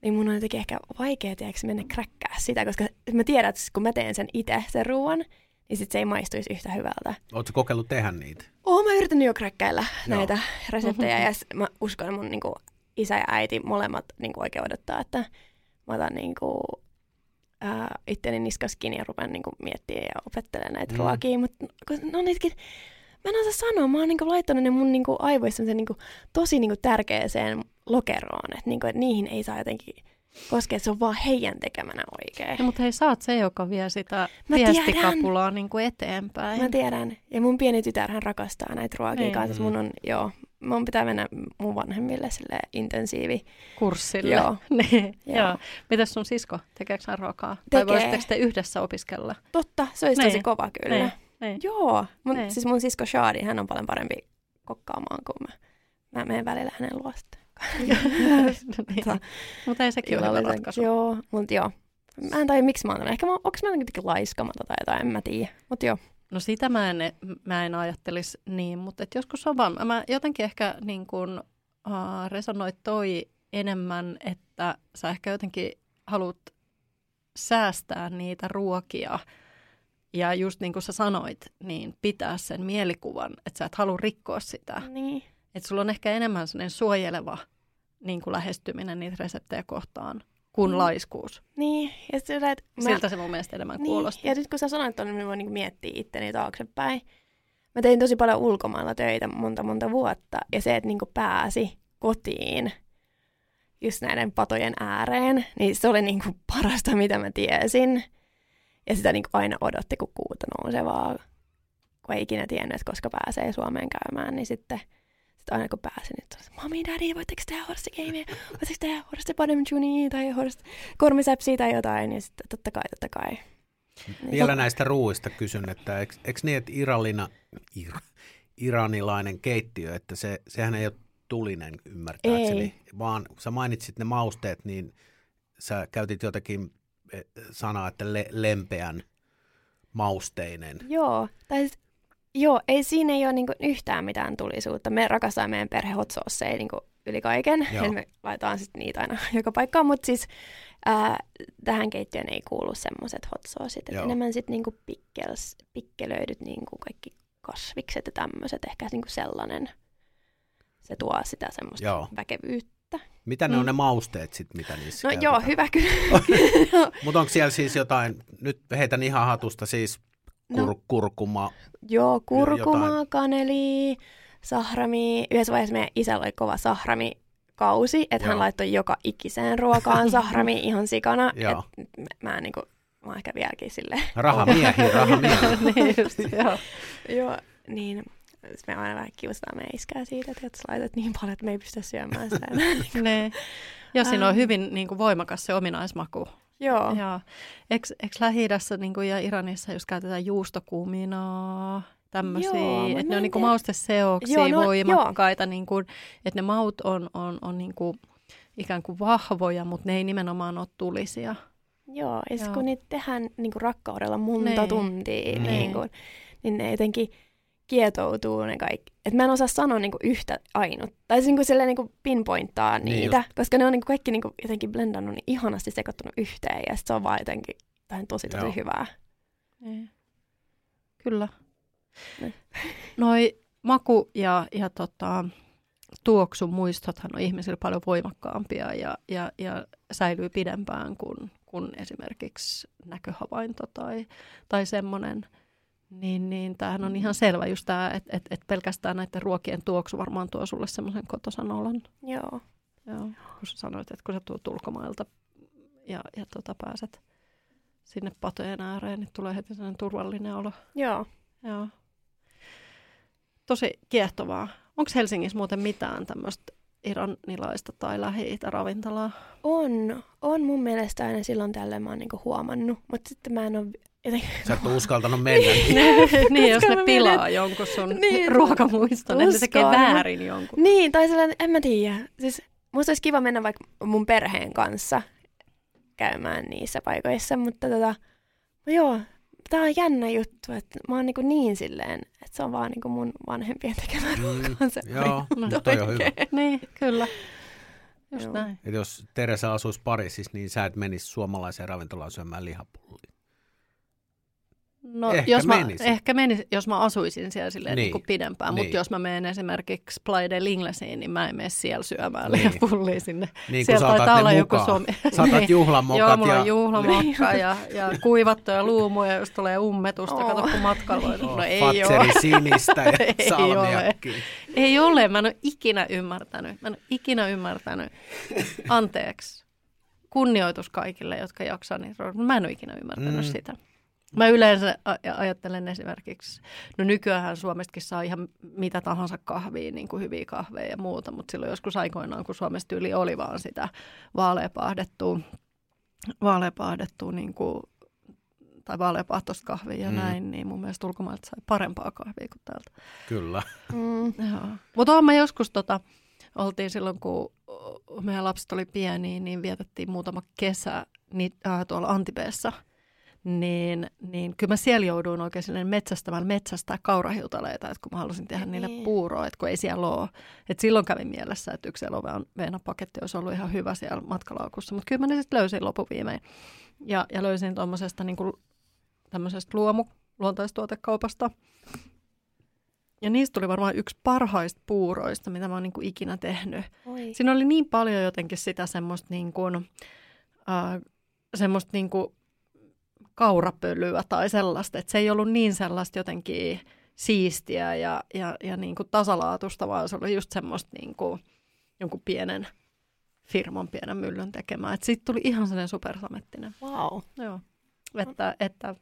Niin mun on jotenkin ehkä vaikea tiedätkö, mennä kräkkää sitä, koska mä tiedän, että kun mä teen sen itse, sen ruoan, niin sit se ei maistuisi yhtä hyvältä. Oletko kokeillut tehdä niitä? Oon mä yrittänyt jo kräkkäillä Joo. näitä reseptejä ja s- mä uskon, mun niinku, isä ja äiti molemmat niinku, oikein odottaa, että mä otan niinku, ää, itteni niskas kiinni ja rupean niinku, miettimään ja opettelemaan näitä Mm. ruokia, mutta no niitäkin, mä en osaa sanoa, mä oon niinku, laittanut ne mun niinku, aivoissa semmosen, niinku, tosi niinku, tärkeäseen lokeroon, että niinku, et niihin ei saa jotenkin koskea, että se on vaan heidän tekemänä oikein. No, mutta hei, sä oot se, joka vie sitä Mä viestikapulaa niin kuin eteenpäin. Mä tiedän. Ja mun pieni tytär, hän rakastaa näitä ruokia Niin. kanssa. Mun on, joo, mun pitää mennä mun vanhemmille sille intensiivi. Kurssille. Joo. niin, Joo. joo. Mitäs sun sisko? Tekeekö hän ruokaa? Tai Tekee. voisitteko te yhdessä opiskella? Totta, se olisi Niin. tosi kova kyllä. Niin, niin. Joo, mun, Niin. siis mun sisko Shadi, hän on paljon parempi kokkaamaan kuin mä. Mä menen välillä hänen luo sitten. No niin. Tota, Mutta ei sekin ole hyvä illallisen- ratkaisu. Joo, mutta joo. Mä en tajua, miksi mä oon. Ehkä mä, onko mä jotenkin laiskamaton tai jotain, en mä tiedä. Mutta joo. No sitä mä en, mä en ajattelisi niin, mutta et joskus on vaan, mä jotenkin ehkä niin kuin, uh, resonoit toi enemmän, että sä ehkä jotenkin haluat säästää niitä ruokia ja just niin kuin sä sanoit, niin pitää sen mielikuvan, että sä et halua rikkoa sitä. Niin. Että sulla on ehkä enemmän sellainen suojeleva niin kuin lähestyminen niitä reseptejä kohtaan kuin Mm. laiskuus. Niin, ja sillä, että mä, Siltä se mun mielestä enemmän Niin, kuulosti. ja nyt kun sä sanoit tuonne, niin mä voin niinku miettiä itteni taaksepäin. Mä tein tosi paljon ulkomailla töitä monta monta vuotta, ja se, että niinku pääsi kotiin just näiden patojen ääreen, niin se oli niinku parasta, mitä mä tiesin. Ja sitä niinku aina odotti, kun kuuta nousevaa, kun ei ikinä tiennyt, että koska pääsee Suomeen käymään, niin sitten sitten aina kun pääsin, niin tuli, Mami, daddy, voitteko tehdä Horse Gamea? Voitteko tehdä Horse Bottom Junia tai Horse Kormisäpsiä tai jotain? Ja sitten totta kai, totta kai. Niin. Vielä näistä ruuista kysyn, että eikö, eikö niin, että Irallina, ir, iranilainen keittiö, että se, sehän ei ole tulinen ymmärtääkseni, Ei. vaan kun sä mainitsit ne mausteet, niin sä käytit jotakin eh, sanaa, että le, lempeän mausteinen. Joo, tai siis, joo, ei siinä ei ole niinku yhtään mitään tulisuutta. Me rakastamme meidän perhe hot sauceja niinku yli kaiken. Joo. Eli me laitetaan sitten niitä aina joka paikkaan, mutta siis ää, tähän keittiöön ei kuulu semmoiset hot sauceit. Enemmän sitten niinku pickles, pikkelöidyt niinku kaikki kasvikset ja tämmöiset. Ehkä niinku sellainen, se tuo sitä semmoista Joo. väkevyyttä. Mitä ne on Mm. ne mausteet sitten, mitä niissä No käytetään? joo, hyvä kyllä. Mutta onko siellä siis jotain, nyt heitän ihan hatusta siis kur, No. kurkuma, Joo, kurkumaa, jotain. kaneli, sahrami. Yhdessä vaiheessa meidän isällä oli kova sahrami kausi, että hän laittoi joka ikiseen ruokaan sahrami ihan sikana. Joo. Et mä, mä, en niinku, mä oon ehkä vieläkin silleen. rahamiehi, rahamiehi. niin just, joo. Joo, niin sit me aina vähän kiusataan meidän iskää siitä, että sä laitat niin paljon, että me ei pystytä syömään sitä. Ne. Ja siinä on hyvin niin kuin, voimakas se ominaismaku. Joo, Ja eikö Lähi-idässä niin kuin, ja Iranissa just käytetään juustokuminaa, tämmöisiä, että ne on niin kuin, mausteseoksia, Joo, no, voimakkaita, niin kuin, että ne maut on, on, on niin kuin, ikään kuin vahvoja, mutta ne ei nimenomaan ole tulisia. joo. Ja Joo. kun niitä tehdään niinku rakkaudella monta Niin. tuntia, Mm. niin, kun, niin ne jotenkin kietoutuu ne kaikki. Et mä en osaa sanoa niinku yhtä ainut. Tai siis niinku silleen niinku pinpointtaa Niin niitä, koska ne on niinku kaikki niinku jotenkin blendannut niin ihanasti sekoittunut yhteen ja sit se on vaan jotenkin tosi tosi Joo. hyvää. Niin. Kyllä. Ne. Noi maku- ja, ja tota, tuoksumuistothan on ihmisillä paljon voimakkaampia ja, ja, ja säilyy pidempään kuin, kuin esimerkiksi näköhavainto tai, tai semmoinen. Niin, niin tämähän on ihan selvä just tämä, että et, et pelkästään näiden ruokien tuoksu varmaan tuo sulle semmoisen kotosan olon. Joo. Joo. Kun sä sanoit, että kun sä tulet ulkomailta ja, ja tota, pääset sinne patojen ääreen, niin tulee heti sellainen turvallinen olo. Joo. Joo. Tosi kiehtovaa. Onko Helsingissä muuten mitään tämmöistä iranilaista tai lähi ravintolaa? On, on mun mielestä aina silloin tällöin mä oon niinku huomannut, mutta sitten mä en ole. Sä et ole uskaltanut mennä. niin, jos Koska ne pilaa mietin, jonkun sun Niin. ruokamuiston, että ne tekee Uskon. väärin jonkun. Niin, tai sellainen, en mä tiedä. Siis musta olisi kiva mennä vaikka mun perheen kanssa käymään niissä paikoissa, mutta tota, no joo, tää on jännä juttu, että mä oon niinku niin silleen, että se on vaan niinku mun vanhempien tekemä Mm, ruokaa. Se joo, No, no, toi on hyvä. Niin, kyllä. Just Joo. näin. Et jos Teresa asuisi Pariisissa, niin sä et menisi suomalaiseen ravintolaan syömään lihapullia. No, Ehkä jos mä, menisi. ehkä menisi, jos mä asuisin siellä silleen Niin. niin. Niin pidempään, Niin. mutta jos mä menen esimerkiksi Playa del Inglesiin, niin mä en mene siellä syömään Niin. niin. lihapullia sinne. Niin siellä taitaa olla joku suomi. Saatat Niin. juhlamokat Joo, mulla ja... on juhlamokka ja, ja kuivattuja luumuja, jos tulee ummetusta. Oo. Kato, kun matkalla voi Oh, No ei Fatseri ole. sinistä ja Ei salmiakki. Ei ole, mä en ole ikinä ymmärtänyt. Mä en ole ikinä ymmärtänyt. Anteeksi. Kunnioitus kaikille, jotka jaksaa mutta Mä en ole ikinä ymmärtänyt Mm. mm. sitä. Mä yleensä ajattelen esimerkiksi, no nykyään Suomestakin saa ihan mitä tahansa kahvia, niin kuin hyviä kahveja ja muuta, mutta silloin joskus aikoinaan, kun Suomessa tyyli oli vaan sitä vaaleapahdettua, vaaleapahdettua niin kuin, tai vaaleapahtoista kahvia ja Mm. näin, niin mun mielestä ulkomailta sai parempaa kahvia kuin täältä. Kyllä. Mm. Joo. Mutta olen mä joskus, tota, oltiin silloin, kun meidän lapset oli pieniä, niin vietettiin muutama kesä niin, äh, tuolla Antipeessa. Niin, niin kyllä mä siellä jouduin oikein silleen metsästämään metsästää kaurahiutaleita, että kun mä halusin tehdä niille Niin. puuroa, että kun ei siellä ole. Et silloin kävin mielessä, että yksi eloveenapaketti olisi ollut ihan hyvä siellä matkalaukussa, mutta kyllä mä ne sitten löysin lopuviimein. Ja, ja löysin tuommoisesta niin tämmöisestä luomu, luontaistuotekaupasta. Ja niistä tuli varmaan yksi parhaista puuroista, mitä mä oon niin kuin ikinä tehnyt. Oi. Siinä oli niin paljon jotenkin sitä semmoista, niin kuin, äh, semmoista niin kuin kaurapölyä tai sellaista, että se ei ollut niin sellaista jotenkin siistiä ja, ja, ja niin kuin tasalaatusta, vaan se oli just semmoista niin kuin jonkun pienen firman pienen myllyn tekemään. Että siitä tuli ihan sellainen supersamettinen. Wow. Joo. Että, että,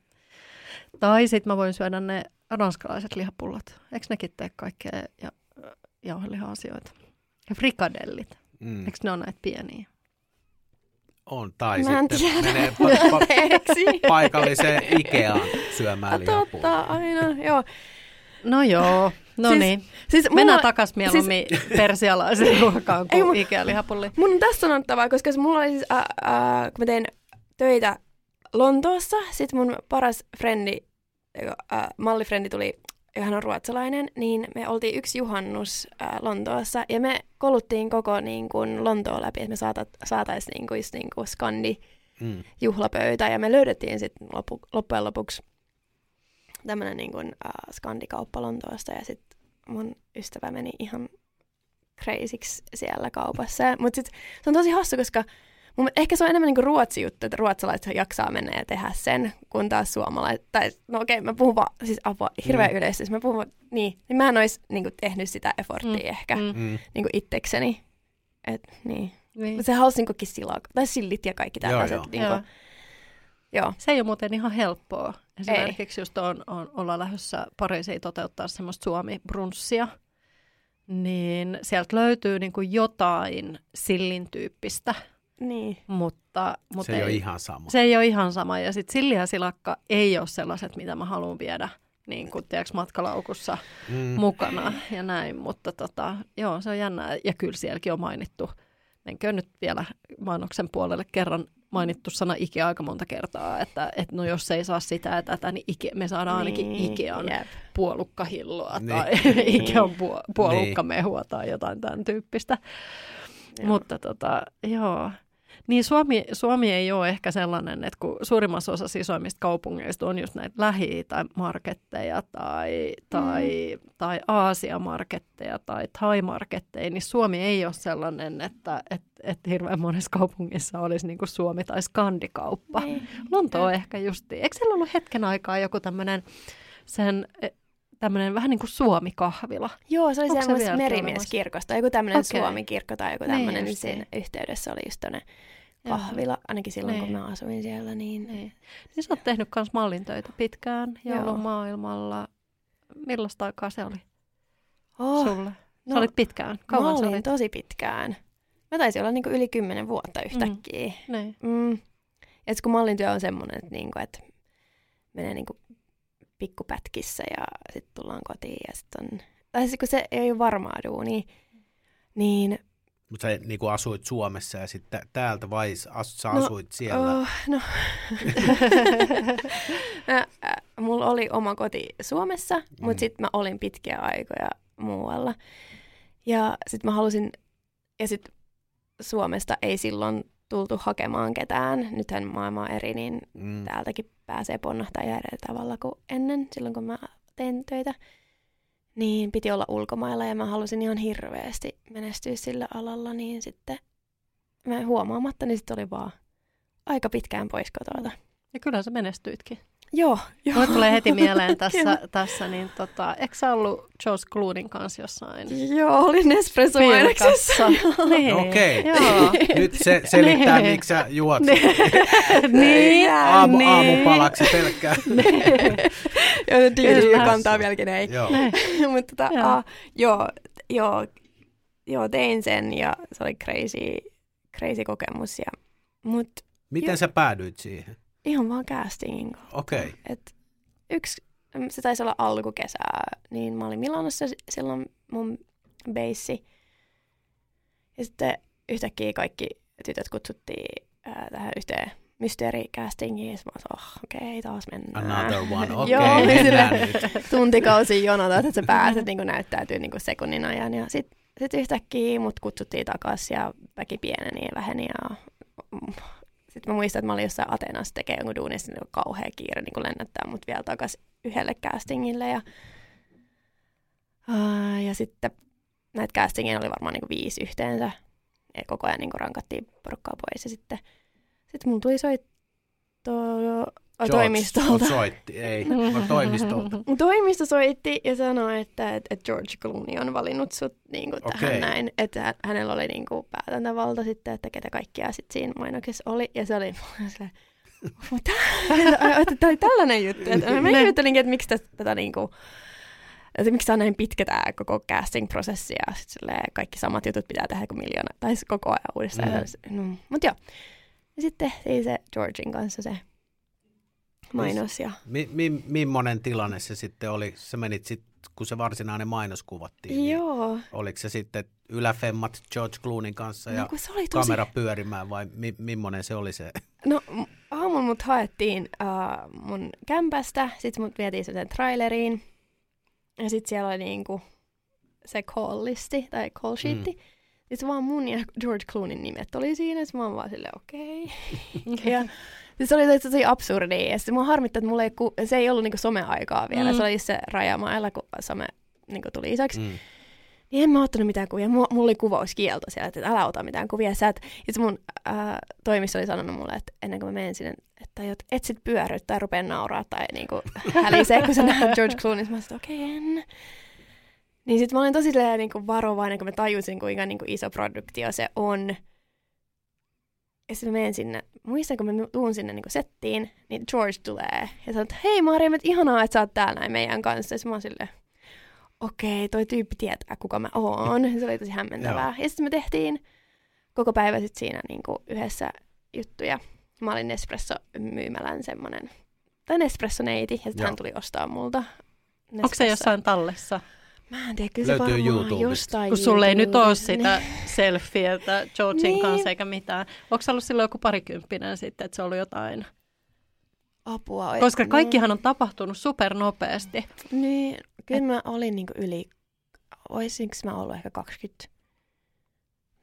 tai sitten mä voin syödä ne ranskalaiset lihapullot. Eikö nekin tee kaikkea ja, jauheliha-asioita? Ja frikadellit. Mm. Eikö ne ole näitä pieniä? On. Tai Mä en sitten tiedä. menee pa- pa- paikalliseen Ikeaan syömään lihapullia. Totta, aina, joo. No joo, No Siis- niin, Siis mulla, mennään takas mieluummin siis... persialaiseen ruokaan kuin mu- Ikea-lihapulli. Mun on tässä sanottavaa, koska se mulla oli siis, äh, äh, kun mä tein töitä Lontoossa, sit mun paras frendi, äh, mallifrendi tuli, hän on ruotsalainen, niin me oltiin yksi juhannus äh, Lontoossa, ja me koluttiin koko niin kuin, Lontoon läpi, että me saata, saataisiin niin kuin, just niin kuin skandi Mm. juhlapöytä, ja me löydettiin sitten lopu, loppujen lopuksi tämmöinen niin kuin, äh, skandikauppa Lontoosta, ja sitten mun ystävä meni ihan crazyksi siellä kaupassa. Mutta sitten se on tosi hassu, koska mun, ehkä se on enemmän niinku ruotsi juttu, että ruotsalaiset jaksaa mennä ja tehdä sen, kun taas suomalaiset, tai no okei, mä puhun vaan, siis apua, hirveän Mm. mm. yleisesti, mä puhun, vaan- niin, niin mä en olisi niinku, tehnyt sitä efforttia Mm, mm. ehkä mm. Mm. niinku itsekseni. Et, niin. Niin. Mut se halusi niinku silaa, tai sillit ja kaikki Joo, tällaiset. joo. Niinku, Joo. joo. joo. Se ei ole muuten ihan helppoa. Esimerkiksi just on, on, ollaan lähdössä Pariisiin toteuttaa semmoista Suomi-brunssia, niin sieltä löytyy niin kuin jotain sillin tyyppistä, Niin. mutta, mutta Se ei ole ihan sama. se ei ole ihan sama. Ja sitten silli ja silakka ei ole sellaiset, mitä mä haluan viedä niin kuin, tiedätkö, matkalaukussa Mm. mukana ja näin. Mutta tota, joo, se on jännää. Ja kyllä sielläkin on mainittu, menkö nyt vielä mainoksen puolelle kerran mainittu sana Ikea aika monta kertaa, että, että no jos ei saa sitä ja tätä, niin Ikea, me saadaan ainakin niin. Ikean Jep. puolukkahilloa Niin. tai Ikean puo- puolukkamehua tai jotain tämän tyyppistä. Joo. Mutta tota, joo. Niin Suomi, Suomi ei ole ehkä sellainen, että kun suurimmassa osassa isoimmista kaupungeista on just näitä lähi- tai marketteja tai, tai, Mm. tai Aasia-marketteja tai Thai-marketteja, niin Suomi ei ole sellainen, että, että, että hirveän monessa kaupungissa olisi niin kuin Suomi- tai skandikauppa. Niin. Lonto on ehkä justi. Eikö siellä ollut hetken aikaa joku tämmöinen sen tämmöinen vähän niin kuin Suomi-kahvila? Joo, se oli Onko se semmoisessa merimieskirkosta, joku tämmöinen Okei. Suomi-kirkko tai joku Niin tämmöinen, niin justiin. siinä yhteydessä oli just tämmöinen Joo. kahvila, ainakin silloin Niin. kun mä asuin siellä, niin, Niin. niin sä oot tehnyt myös mallintöitä pitkään Joo. joulumaailmalla. Millaista aikaa se oli oh, sulle? Sä no, olit pitkään. mä Kauan sä olin olit? tosi pitkään. Mä taisin olla niinku yli kymmenen vuotta yhtäkkiä. Niin. Mm. Et sit kun mallintyö on semmoinen, että niinku, et menee niinku pikkupätkissä ja sitten tullaan kotiin ja sitten on... Tai siis kun se ei ole varmaa duunia, niin Mutta sä niin kuin asuit Suomessa ja sitten täältä vai as, sä No, asuit siellä? Oh, no. Mä, äh, mulla oli oma koti Suomessa, mm. Mutta sitten mä olin pitkiä aikoja muualla. Ja sitten mä halusin, ja sitten Suomesta ei silloin tultu hakemaan ketään. Nythän maailma on eri, niin Mm. täältäkin pääsee ponnahtaa ihan eri tavalla kuin ennen, silloin kun mä tein töitä. Niin piti olla ulkomailla ja mä halusin ihan hirveästi menestyä sillä alalla, niin sitten mä huomaamatta, niin sitten oli vaan aika pitkään pois kotota. Ja kyllä sä menestyitkin. Joo, joo. Mulle tulee heti mieleen tässä, tässä niin tota, eikö sä ollut George Cloonin kanssa jossain Joo, oli Nespresso mainoksessa. Filkassa? niin. Okei. Joo. Nyt se selittää, Niin. miksi sä juot niin, aamu, niin. aamupalaksi pelkkää. Joo, ne tyydyt Kyllä. kantaa vieläkin ei. Joo. Mutta tota, Joo. ah, joo, joo, joo, tein sen ja se oli crazy, crazy kokemus. Ja, mut Miten Joo. sä päädyit siihen? Ihan vaan castingin kautta. Okei. Okay. Et yksi, se taisi olla alkukesää, niin mä olin Milanossa silloin mun beissi. Ja sitten yhtäkkiä kaikki tytöt kutsuttiin ää, tähän yhteen mysteericastingiin. Mä olin, oh, okei, okay, taas mennään. Another one. Okei, okay, mennään sille- nyt. tuntikausi jonotat, että sä pääset niin näyttäytyy niin sekunnin ajan. Ja sitten sit yhtäkkiä mut kutsuttiin takaisin ja väki pieneni ja väheni. Ja... Sitten mä muistan, että mä olin jossain Atenassa tekee jonkun duunin, sitten oli kauhea kiire niin lennättää mut vielä takaisin yhdelle castingille. Ja, uh, ja sitten näitä castingeja oli varmaan niin viisi yhteensä. Ja koko ajan niin rankattiin porukkaa pois. Ja sitten sit mulla tuli soitto George toimistolta. soitti, ei, no toimistolta. Toimisto soitti ja sanoi, että, että, George Clooney on valinnut sut niin kuin tähän Okei. näin. Että hä- hänellä oli niin kuin päätäntävalta sitten, että ketä kaikkia sit siinä mainoksessa oli. Ja se oli silleen, mitä? Tämä oli tällainen juttu. Että mä ihmettelinkin, että miksi tätä, niin kuin, että miksi tämä on näin pitkä tämä koko casting-prosessi ja sit silleen kaikki samat jutut pitää tehdä kuin miljoona, tai koko ajan uudestaan. Mm. Mm. No, Mutta joo, ja sitten tehtiin se Georgin kanssa se mainos ja Mi, mi, millainen tilanne se sitten oli? Sä menit sit kun se varsinainen mainos kuvattiin. Niin Joo. oliko se sitten yläfemmat George Clooneyn kanssa ja No, se oli tosi... kamera pyörimään vai mi- millainen se oli se? No aamulla mut haettiin uh, mun kämpästä, sit mut vietiin sen traileriin. Ja sit siellä oli niinku se call-listi tai call sheetti. Mm. Sitten vaan mun ja George Clooneyn nimet oli siinä, sit mä oon vaan silleen okei. Okay. ja se oli tosi, absurdi. Ja sitten mua harmittaa, että mulla ei, ku- se ei ollut niinku someaikaa vielä. Mm. Se oli se rajamailla, kun some niinku tuli isoksi. Mm. Niin en mä ottanut mitään kuvia. Mulla, mulla oli kuvauskielto siellä, että älä ota mitään kuvia. Sä et, itse mun ää, toimisto oli sanonut mulle, että ennen kuin mä menen sinne, että jot, et sit pyörry tai rupea nauraa tai niinku hälisee, kun sä näet George Clooney. Mä sanoin, okei, okay, en. Niin sit mä olin tosi silleen, niinku varovainen, kun mä tajusin, kuinka niinku iso produktio se on. Ja sitten mä menen sinne, muistan kun mä tuun sinne niinku settiin, niin George tulee ja sanoo, että hei Maria, että ihanaa, että sä oot täällä näin meidän kanssa. Ja mä oon silleen, okei, toi tyyppi tietää, kuka mä oon. Se oli tosi hämmentävää. ja sitten me tehtiin koko päivä sit siinä niinku yhdessä juttuja. Mä olin Nespresso-myymälän semmonen, tai Nespresso-neiti, ja sitten hän tuli ostaa multa Onko se jossain tallessa? Mä en tiedä, kyllä se Löytyy varmaan YouTubesta. jostain Kun sulle ei nyt ole sitä selfietä Georgein Niin. kanssa eikä mitään. Onko se ollut silloin joku parikymppinen sitten, että se on ollut jotain? Apua. Koska niin. kaikkihan on tapahtunut supernopeasti. Niin, kyllä mä olin niinku yli, oisinko mä ollut ehkä 20,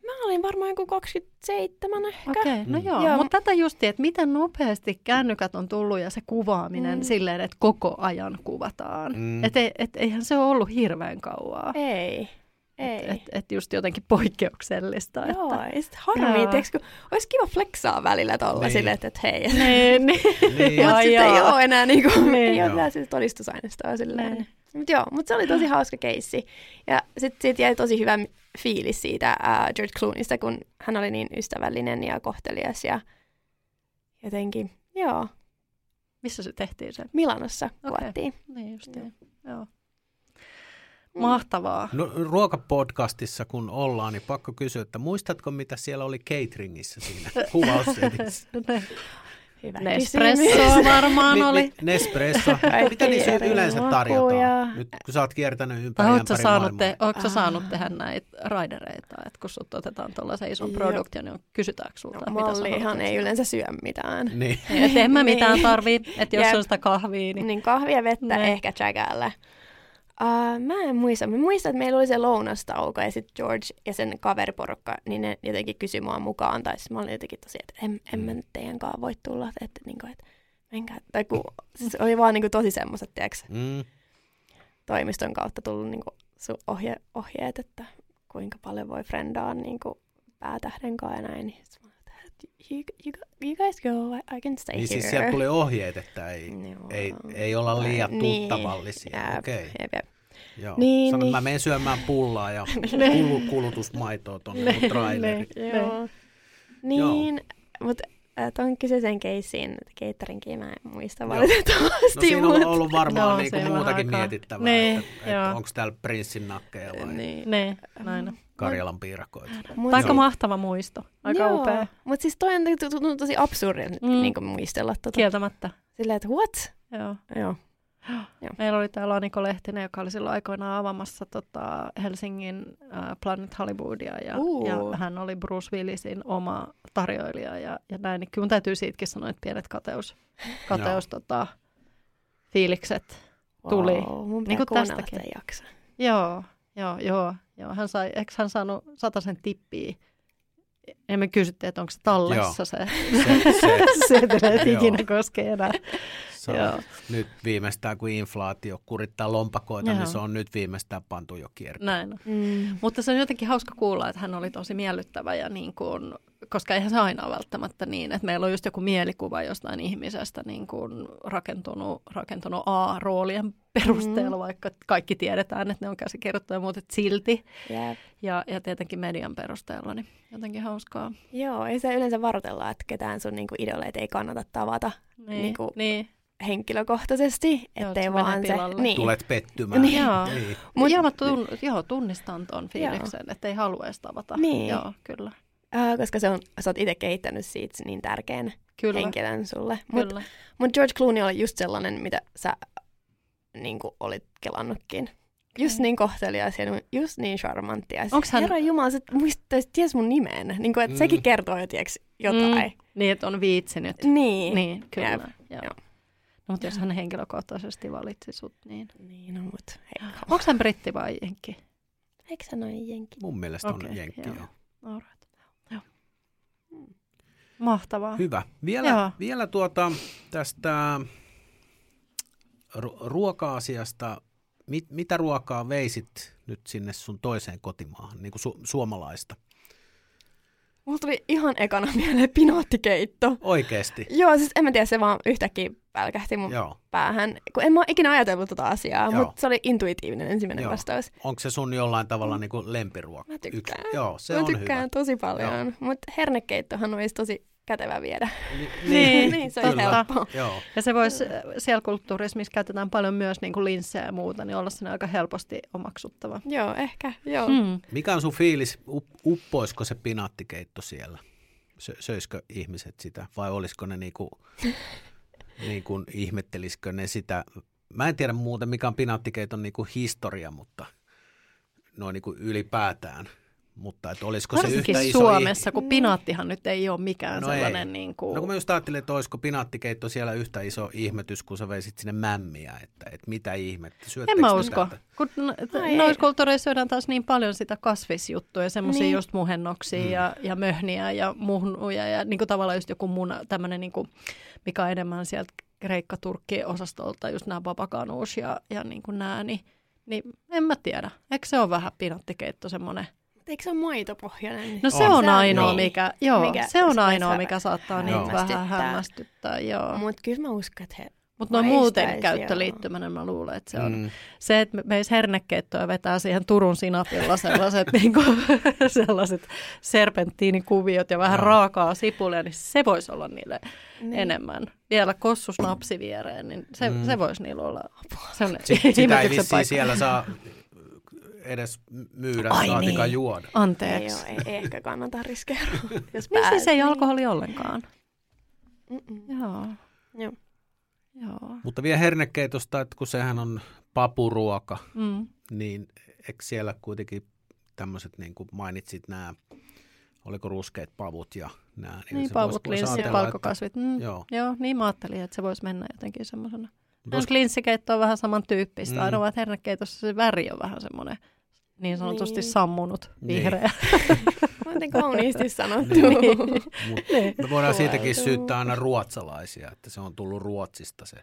mä olin varmaan joku 27 ehkä. Okei, okay, no Mm. joo. Joo. Mutta tätä justi, että miten nopeasti kännykät on tullut ja se kuvaaminen Mm. silleen, että koko ajan kuvataan. Mm. Että et, et, eihän se ole ollut hirveän kauaa. Ei, ei. Että et, et just jotenkin poikkeuksellista. Joo, Että... ja sit harmii, tiiäks, kun olisi kiva flexaa välillä tolla Niin. silleen, että et hei. Niin, niin. Niin. Mutta sitten ei ole enää niinku, Niin. ei ole enää sitä todistusaineistoa silleen. Niin. Mutta joo, mutta se oli tosi hauska keissi. Ja sitten siitä jäi tosi hyvä fiilis siitä uh, George Clooneysta, kun hän oli niin ystävällinen ja kohtelias ja jotenkin, joo, Missä se tehtiin se? Milanossa Okei. kuvattiin. Niin just Joo. niin. Joo. Mahtavaa. No, ruokapodcastissa kun ollaan, niin pakko kysyä, että muistatko mitä siellä oli cateringissa siinä kuvaussetissä? Hyvä Nespressoa varmaan Ni- oli. ni- Nespresso. Kaikki Mitä niissä yleensä makuja. tarjotaan? Nyt kun sä oot kiertänyt ympäri, Tai ympäri ootko saanut, te, ootko sä Ah. saanut tehdä näitä raidereita, että kun sut otetaan tuollaisen ison produktion, niin kysytäänkö sulta, No, että mitä haluat ei yleensä syö mitään. Niin. Että en mä mitään Niin. tarvii, että jos on sitä kahvia, niin... Niin kahvia, vettä, Ne. ehkä chagalle. Uh, mä en muista. Mä muistan, että meillä oli se lounastauko ja sitten George ja sen kaveriporukka, niin ne jotenkin kysyi mua mukaan. Tai siis mä olin jotenkin tosi, että en, en mä nyt teidän kanssa voi tulla. Että, niin kuin, että menkää. Tai kun, siis oli vaan niin kuin tosi semmoiset, tiedätkö, Mm. toimiston kautta tullut niin kuin su- ohje, ohjeet, että kuinka paljon voi frendaa niin kuin päätähden kanssa ja näin. Niin you, you, you guys go, I, I can stay Niin here. siis sieltä tuli ohjeet, että ei, Joo. ei, ei olla liian Niin, tuttavallisia. jep, Okei. jep, jep. Joo. Niin, Sano, niin. mä menen syömään pullaa ja kulu, kulutusmaitoa tuonne mun traileri. Joo. Niin, mutta äh, ton kyseisen keissiin, cateringia mä en muista Joo. valitettavasti. No siinä on ollut varmaan Joo, niinku muutakin aikaa. mietittävää, Niin, että, että onko täällä prinssin nakkeja vai Niin. Niin, näin. Karjalan piirakoita. Mut, Aika Joo. mahtava muisto. Aika joo, upea. Mutta siis toi on to- tosi absurdi Mm. niin muistella. Tota. Kieltämättä. Silleen, että what? Joo. Joo. Meillä oli täällä Aniko Lehtinen, joka oli silloin aikoinaan avaamassa tota Helsingin äh, Planet Hollywoodia ja, Uu. ja hän oli Bruce Willisin oma tarjoilija ja, ja näin. Niin kyllä mun täytyy siitäkin sanoa, että pienet kateus, kateus tota, fiilikset tuli. Wow, mun Niin pitää kuin kuunnella tästäkin. Joo, joo, joo. Joo. Hän sai, eikö hän saanut sen tippiä? Ja me kysyttiin, että onko se tallessa se, Se, se, se että Joo. ikinä koskee enää. se on Joo. nyt viimeistään, kun inflaatio kurittaa lompakoita, Joo. niin se on nyt viimeistään pantu jo kiertoon. Näin on. Mm. Mutta se on jotenkin hauska kuulla, että hän oli tosi miellyttävä ja niin kuin, koska eihän se aina ole välttämättä niin, että meillä on just joku mielikuva jostain ihmisestä niin kuin rakentunut, rakentunut A-roolien perusteella, mm. vaikka kaikki tiedetään, että ne on käsikirjoittuja, mutta silti. Jep. Ja, ja tietenkin median perusteella, niin jotenkin hauskaa. Joo, ja se yleensä varoitellaan, että ketään sun niinku idoleita ei kannata tavata Niin, Niinku- niin. Henkilökohtaisesti, Joo, ettei se vaan se... pilalle. Niin. Tulet pettymään. Niin. Joo. Niin. Mut, joo, mä tun, joo, tunnistan ton fiiliksen, Joo. että ei halua edes tavata. Niin. Joo, kyllä. Äh, koska se on, sä oot itse kehittänyt siitä niin tärkeän Kyllä, henkilön sulle. Mutta mut George Clooney oli just sellainen, mitä sä niin olit kelannutkin. just niin kohtelias ja just niin charmanttia. Ja Onks hän- Herra Jumala, se muistaisi, ties mun nimen. Niin kuin, että Mm. sekin kertoo jo, tieks, jotain. Mm, niin, että on viitsinyt. Niin. Niin, kyllä. Jep, Joo. joo. No, mutta jos hän henkilökohtaisesti valitsi sut, niin... Niin, no mut hei. Onko hän britti vai jenkki? Eikö sä noin jenki? Mun mielestä Okei, on jenkki. joo. Joo. Alright. Joo. Mahtavaa. Hyvä. Vielä, Joo. vielä tuota, tästä ru- ruoka-asiasta. Mit, mitä ruokaa veisit nyt sinne sun toiseen kotimaahan, niin kuin su- suomalaista? Mulla tuli ihan ekana mieleen pinaattikeitto. Oikeesti? Joo, siis en mä tiedä, se vaan yhtäkkiä pälkähti mun Joo. päähän. Kun en mä oo ikinä ajatellut tota asiaa, Joo. mutta se oli intuitiivinen ensimmäinen Joo. vastaus. Onko se sun jollain tavalla niin kuin lempiruoka? Mä tykkään. Joo, se mä on tykkään hyvä. tosi paljon, mutta hernekeittohan olisi tosi kätevä viedä. Ni- Niin, niin, se olisi totta. helppoa. Joo. Ja se voisi, siellä kulttuurissa, missä käytetään paljon myös niin kuin linssejä ja muuta, niin olla sinne aika helposti omaksuttava. Joo, ehkä, joo. Mm. Mikä on sun fiilis? Up- uppoisiko se pinaattikeitto siellä? Sö- söisikö ihmiset sitä vai olisiko ne niinku, niinku ihmettelisikö ne sitä? Mä en tiedä muuten mikä on pinaattikeiton niinku historia, mutta noin niinku ylipäätään. Mutta että olisiko se yhtä iso Suomessa, kun pinaattihan nyt ei ole mikään No ei. sellainen niin kuin... No kun mä just ajattelin, että olisiko pinaattikeitto siellä yhtä iso ihmetys, kun sä veisit sinne mämmiä, että, että mitä ihmettä, En syöttekö mä te usko. tätä? Kun no- Ai noissa ei. kulttuureissa syödään taas niin paljon sitä kasvisjuttuja, semmoisia Niin. just muhennoksia Mm. ja, ja möhniä ja muhnuja ja niin kuin tavallaan just joku muna, tämmöinen, niin kuin, mikä on enemmän sieltä Kreikka-Turkki-osastolta, just nämä babakanuus ja, ja niin kuin nämä, niin, niin en mä tiedä. Eikö se ole vähän pinattikeitto semmoinen? Eikö se ole maitopohjainen? No se On. on, ainoa, niin. mikä, joo, Mikä se on ainoa, mikä saattaa niin vähän hämmästyttää. hämmästyttää, joo. Mutta kyllä mä uskon, että he... Mutta noin muuten Maistaisi, käyttöliittyminen, mä luulen, että se on. Mm. Se, että me- meis hernekeittoa vetää siihen Turun sinapilla sellaiset, niinku, sellaiset serpenttiinikuviot ja vähän Joo. raakaa sipulia, niin se voisi olla niille Niin. enemmän. Vielä kossusnapsi viereen, niin se, Mm. se voisi niillä olla sellainen Sit, sitä ei vissiin siellä saa edes myydä, Ai saatika niin. juoda. Ei, Anteeksi. ei, ei ehkä kannata riskeerata, jos Niin siis ei alkoholi ollenkaan. Mm-mm. Joo. Joo. Joo. Mutta vielä hernekeitosta, että kun sehän on papuruoka, Mm. niin eikö siellä kuitenkin tämmöiset, niin kuin mainitsit nämä, oliko ruskeat pavut ja nämä. Niin, se pavut, linssit, ajatella, palkkokasvit. Mm. Joo. Joo, niin mä ajattelin, että se voisi mennä jotenkin semmoisena. Että, Jos linssikeitto on vähän samantyyppistä, Mm. mm. ainoa, että hernekeitossa se väri on vähän semmoinen niin sanotusti Niin. niin. sammunut Niin. Miten kauniisti sanottu. Niin. Mut me voidaan siitäkin syyttää aina ruotsalaisia, että se on tullut Ruotsista se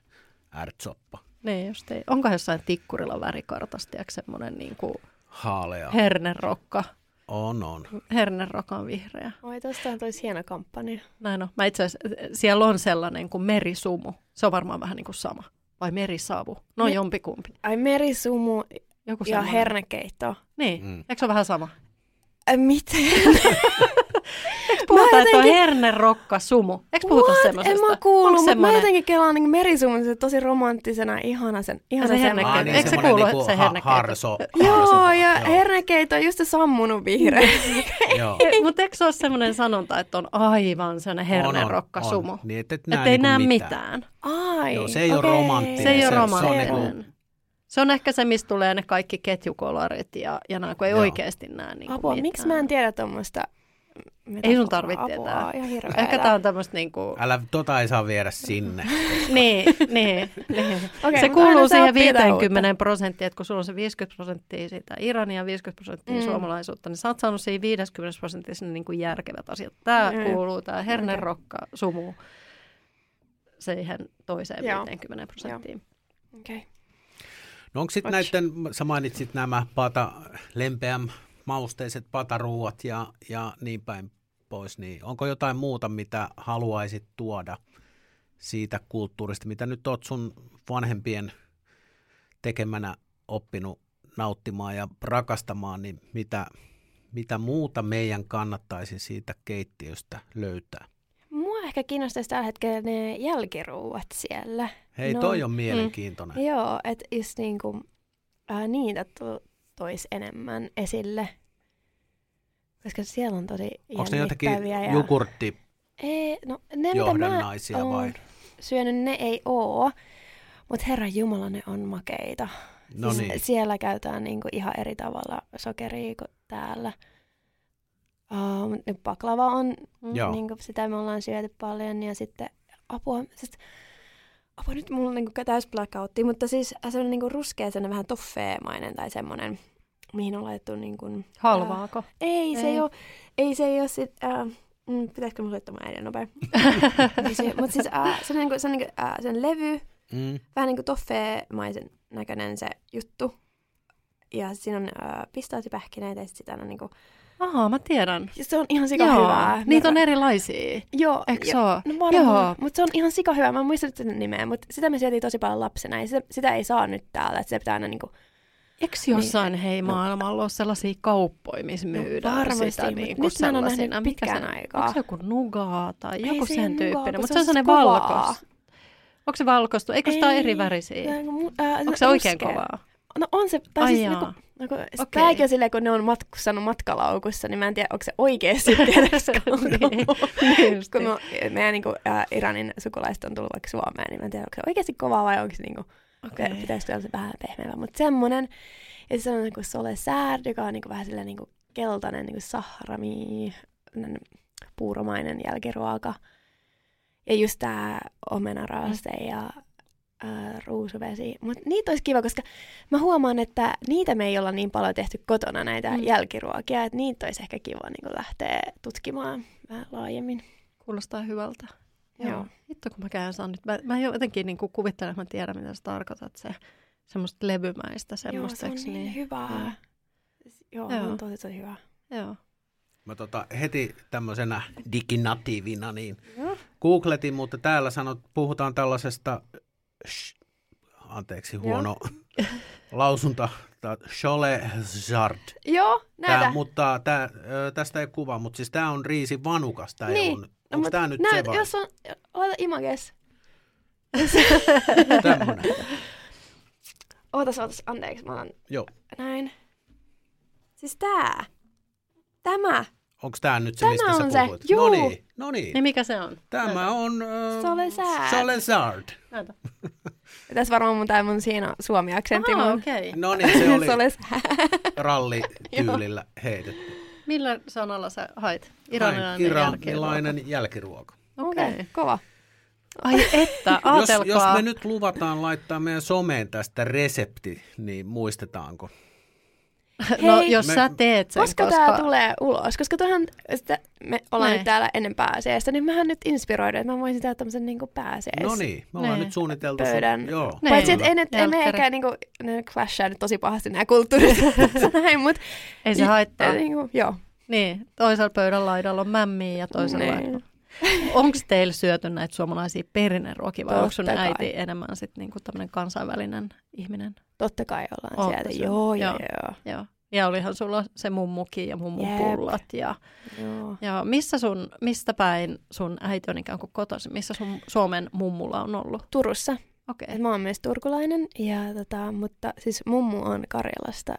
ärtsoppa, niin, just ei. Onko jossain tikkurilla värikartassa, tiedätkö, semmoinen niin kuin haalea. hernerokka? On, on. Hernerokka on vihreä. Oi, tosta on tois hieno kampanja. Näin on. Mä itse asiassa, siellä on sellainen kuin merisumu. Se on varmaan vähän niin kuin sama. Vai merisavu. No Me- jompikumpi. Ai merisumu Joku ja semmoinen. hernekeitto. Niin. Mm. Eikö se ole vähän sama? Ai, miten? Puhutaan, että on jotenkin- hernerokka sumu. Eikö puhuta What? semmoisesta? En mä kuullut, mutta mä semmoinen- jotenkin kelaan niin merisumun se tosi romanttisena, ihana sen. Ihana se sen. hernekeitto. Ah, niin, Eikö se semmoinen kuulu, niinku se ha- hernekeitto? harso, Joo, harso- ja hernekeitto on just se sammunut vihreä. Joo. Mutta eikö se ole semmoinen sanonta, että on aivan on, hernerokka sumu? Niin, et, et Että näe ei niinku näe mitään. mitään. Ai, Joo, se ei oo okei. romanttinen, Se ei ole se on romanttinen. niinku- Se on ehkä se, mistä tulee ne kaikki ketjukolarit ja, ja nämä, kun ei Joo. oikeasti näe niin Apua, miksi mä en tiedä tuommoista Ei sun tarvitse tietää. Ehkä tämä on tämmöistä niinku... Älä, tota ei saa viedä sinne. niin, niin, niin. Okei, se kuuluu siihen oppii jotain 50 prosenttia, että kun sulla on se 50 prosenttia sitä Irania ja 50 prosenttia Mm. suomalaisuutta, niin sä oot saanut siihen 50 prosenttia sinne niin kuin järkevät asiat. Tämä Mm. kuuluu, tämä hernerokka, sumu, siihen toiseen Joo. 50 prosenttiin. Okei. No onko sitten näiden, sä mainitsit nämä pata, lempeäm mausteiset pataruuat ja, ja niin päin pois, niin onko jotain muuta, mitä haluaisit tuoda siitä kulttuurista, mitä nyt oot sun vanhempien tekemänä oppinut nauttimaan ja rakastamaan, niin mitä, mitä muuta meidän kannattaisi siitä keittiöstä löytää? Ehkä kiinnostaisi tällä hetkellä ne jälkiruuat siellä. Hei, No, toi on mielenkiintoinen. Joo, että just niinku, ää, niitä to, tois enemmän esille. Koska siellä on tosi Onko ne jännittäviä ja... jogurtti Ei, no ne mitä mä johdannaisia vai? syönyt, ne ei oo. Mutta herra Jumala, ne on makeita. No siis niin. Siellä käytetään niinku ihan eri tavalla sokeria kuin täällä. Uh, nyt baklava on, Joo. niinku, sitä me ollaan syöty paljon ja sitten apua, siis, apua nyt mulla on niinku täys blackoutti, mutta siis se on niinku ruskea, sellainen vähän toffeemainen tai semmoinen, mihin on laitettu niinku... Halvaako? Ei, se Ei. ei ole, ei se ei ole sit, äh, mm, pitäisikö mun soittaa mun äidin nopea? Mutta siis äh, se on, niinku, se on niinku, äh, sen levy, Mm. vähän niinku toffeemaisen näköinen se juttu. Ja siinä on äh, pistaasipähkinöitä ja sit sitä on niinku... Ahaa, mä tiedän. Se on ihan sika Joo, hyvää. niitä on erilaisia. Joo. Eikö jo-? No varmaan, Joo. mutta se on ihan sika hyvä. Mä en muista sen nimeä, mutta sitä me syötiin tosi paljon lapsena ja sitä, sitä ei saa nyt täällä. Että se pitää aina niinku... Eikö jossain hei No. maailmalla ole sellaisia kauppoja, missä myydään varmasti, sitä mut niin nyt mä en oo nähnyt sellaisina? Mikä pitkään se, aikaa. Onko se joku nugaa tai Ei joku se sen ole nugaa, tyyppinen? Mutta se on sellainen kovaa. valkoista. Onko se valkoista? Eikö sitä ole eri värisiä? Niinku Onko se oikein kovaa? No on se, tai Ai siis jaa. niinku, no kun, Okei. tämäkin on silleen, kun ne on matkustanut matkalaukussa, niin mä en tiedä, onko se oikeasti tiedätkö, Niin, kun me, meidän niinku, äh, Iranin sukulaiset on tullut vaikka Suomeen, niin mä en tiedä, onko se oikeasti kovaa vai onko se niinku, Okei. okay. pitäisikö olla se vähän pehmeämpää, mutta semmonen. Ja se on niinku sole sär, joka on niinku vähän silleen niinku keltainen niinku sahrami, puuromainen jälkiruoka. Ja just tää omenaraaste ja ää, ruusuvesi. Mutta niitä olisi kiva, koska mä huomaan, että niitä me ei olla niin paljon tehty kotona, näitä Mm. jälkiruokia, että niitä olisi ehkä kiva niin lähteä tutkimaan vähän laajemmin. Kuulostaa hyvältä. Joo. Joo. Hitto, kun mä käyn saan nyt. Mä, mä jotenkin niin kuvittelen, että mä tiedän, mitä sä tarkoitat. Se semmoista levymäistä semmoista. Joo, se on eiks niin, hyvää. Joo. Joo, Joo. Joo. on tosi tosi hyvä. Joo. Mä tota, heti tämmöisenä diginatiivina niin Joo. googletin, mutta täällä sanot, puhutaan tällaisesta, sh, anteeksi huono lausunta, Cholezard. Joo, näitä. Tää, mutta tää, tästä ei kuva, mutta siis tämä on riisi vanukas. Tää Niin. No, onko mut tämä nyt näet, se vai? Jos on, laita images. Tämmönen. Ootas, ootas, anteeksi, mä otan Joo. näin. Siis tää. Tämä. Onko tämä nyt se, Tämä mistä sä on se. puhuit? Juu. No niin, no niin. Niin mikä se on? Tämä on... Äh, Cholezard. Cholezard. Näytä. Tässä varmaan mun tää mun siinä suomi-aksentti. Aha, mun- okei. Okay. No niin, se oli se rallityylillä heitetty. Millä sanalla sä hait? Hain Iranilainen Iranilainen jälkiruoka. Okei. Okei, kova. Ai että, Jos, ajatelkaa. jos me nyt luvataan laittaa meidän someen tästä resepti, niin muistetaanko? No Hei, jos me- sä teet sen, Koska, koska... tää tulee ulos? Koska tuohan, sitä, me ollaan Näin. nyt täällä ennen pääsiäistä, niin mähän nyt inspiroidun, että mä voisin tehdä tämmöisen niinku pääsiäis. No niin, me ollaan Niin. nyt suunniteltu. sun- Pöydän. Joo. Niin. Paitsi, että ei, nyt, ei me ehkä niinku, ne clashaa nyt tosi pahasti nämä kulttuurit näin, mutta Ei se haittaa. niinku, joo. Niin, toisella pöydän laidalla on mämmiä ja toisella Niin. laidalla. Onko teillä syöty näitä suomalaisia perinneruokia vai onko sun kai. äiti enemmän sitten niinku tämmöinen kansainvälinen ihminen? Totta kai ollaan Ootte sieltä. Joo, joo, Joo. joo. Joo. Ja olihan sulla se mummukin ja mummun Jep. pullat. Ja, joo. ja missä sun, mistä päin sun äiti on ikään kuin kotoisin? Missä sun Suomen mummulla on ollut? Turussa. Okei. Et mä oon myös turkulainen, ja tota, mutta siis mummu on Karjalasta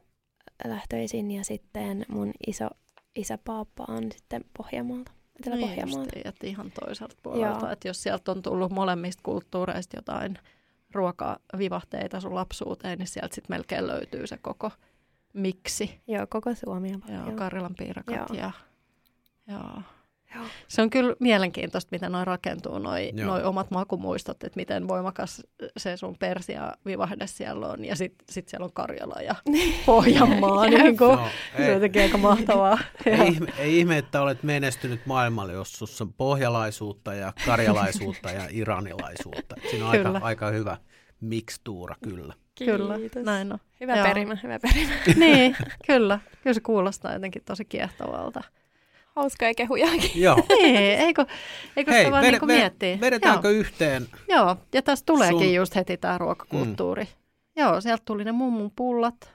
lähtöisin ja sitten mun iso isäpaappa on sitten Pohjanmaalta, Etelä-Pohjanmaalta. Niin että ihan toiselta puolelta. Joo. Että jos sieltä on tullut molemmista kulttuureista jotain ruokavivahteita sun lapsuuteen, niin sieltä sitten melkein löytyy se koko miksi. Joo, koko Suomi on Joo, paljon. Karjalan piirakat Joo. ja... Joo. Joo. Se on kyllä mielenkiintoista, miten noi rakentuu, noi, Joo. noi omat makumuistot, että miten voimakas se sun Persia-vivahde siellä on, ja sitten sit siellä on Karjala ja Pohjanmaa, niin kuin, No, se on ei, jotenkin aika mahtavaa. ei, ihme, ei ihme, että olet menestynyt maailmalle, jos sussa on pohjalaisuutta ja karjalaisuutta ja iranilaisuutta. Siinä on aika, Kyllä. aika hyvä mikstuura kyllä. Kyllä, Kiitos. näin on. Hyvä Joo. perimä, hyvä perimä. niin, kyllä. Kyllä se kuulostaa jotenkin tosi kiehtovalta. Hauskaa kehujakin. Joo. Niin, eikö, eikö Hei, sitä vaan ved- niin kuin ved- miettiä? vedetäänkö Joo. yhteen? Joo, ja tässä tuleekin Sun- just heti tämä ruokakulttuuri. Mm. Joo, sieltä tuli ne mummun pullat.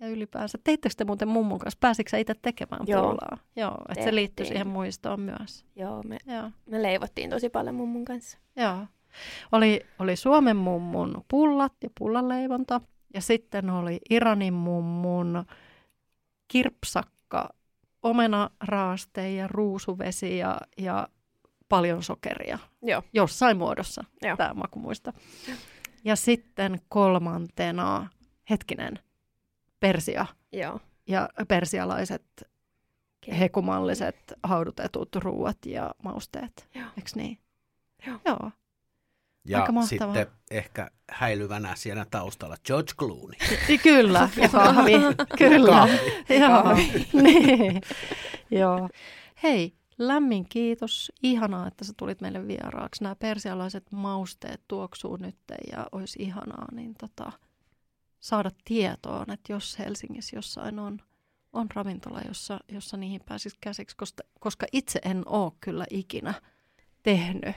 Ja ylipäänsä, teittekö te muuten mummun kanssa? Pääsitkö itse tekemään Joo. pullaa? Joo, että se liittyy siihen muistoon myös. Joo, me, Joo, me leivottiin tosi paljon mummun kanssa. joo. Oli, oli Suomen mummun pullat ja pullanleivonta. Ja sitten oli Iranin mummun kirpsakka, omenaraaste ja ruusuvesi ja, ja paljon sokeria. Joo. Jossain muodossa, Joo. tämä makumuista. Ja sitten kolmantena hetkinen, Persia Joo. ja persialaiset hekumalliset haudutetut ruuat ja mausteet. Joo. Eikö niin? Joo. Joo. Ja Aika mahtavaa. sitten ehkä häilyvänä siellä taustalla George Clooney. I- Kyllä, ja kahvi. Kyllä. Kahvi. Joo. Kahvi. niin. Joo. Hei, lämmin kiitos. Ihanaa, että sä tulit meille vieraaksi. Nämä persialaiset mausteet tuoksuu nyt ja olisi ihanaa niin tota, saada tietoon, että jos Helsingissä jossain on, on ravintola, jossa, jossa niihin pääsisi käsiksi, koska, koska itse en ole kyllä ikinä tehnyt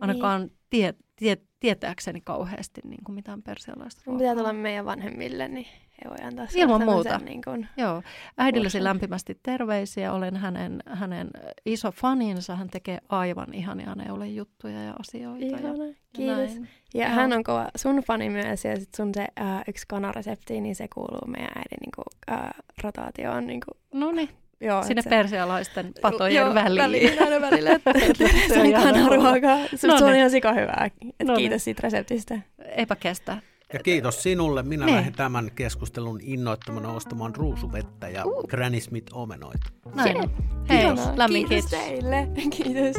ainakaan tie, tie, tietääkseni kauheasti niin kuin mitään persialaista Mun pitää tulla meidän vanhemmille, niin he voi antaa Ilman muuta. Niin kuin, Joo, äidillesi lämpimästi terveisiä. Olen hänen, hänen iso faninsa. Hän tekee aivan ihania neulejuttuja ja asioita. Ja, ihana. ja Kiitos. näin. Ja Joo. hän on kova sun fani myös, ja sit sun se äh, yksi kanaresepti, niin se kuuluu meidän äidin niin kuin, äh, rotaatioon. Niin kuin, No niin, joo, sinne se- persialaisten patojen joo, väliin. väliin aina välillä, että, Se on on ihana kanaruokaa. Se, No se on niin. ihan sika hyvää. Et No niin. kiitos siitä reseptistä. Eipä kestä. Ja kiitos sinulle. Minä Niin. lähden tämän keskustelun innoittamana ostamaan ruusuvettä ja Granny Smith omenoita. Näin on. Hei, Ihanaa. lämmin kiitos kiitos. teille. Kiitos.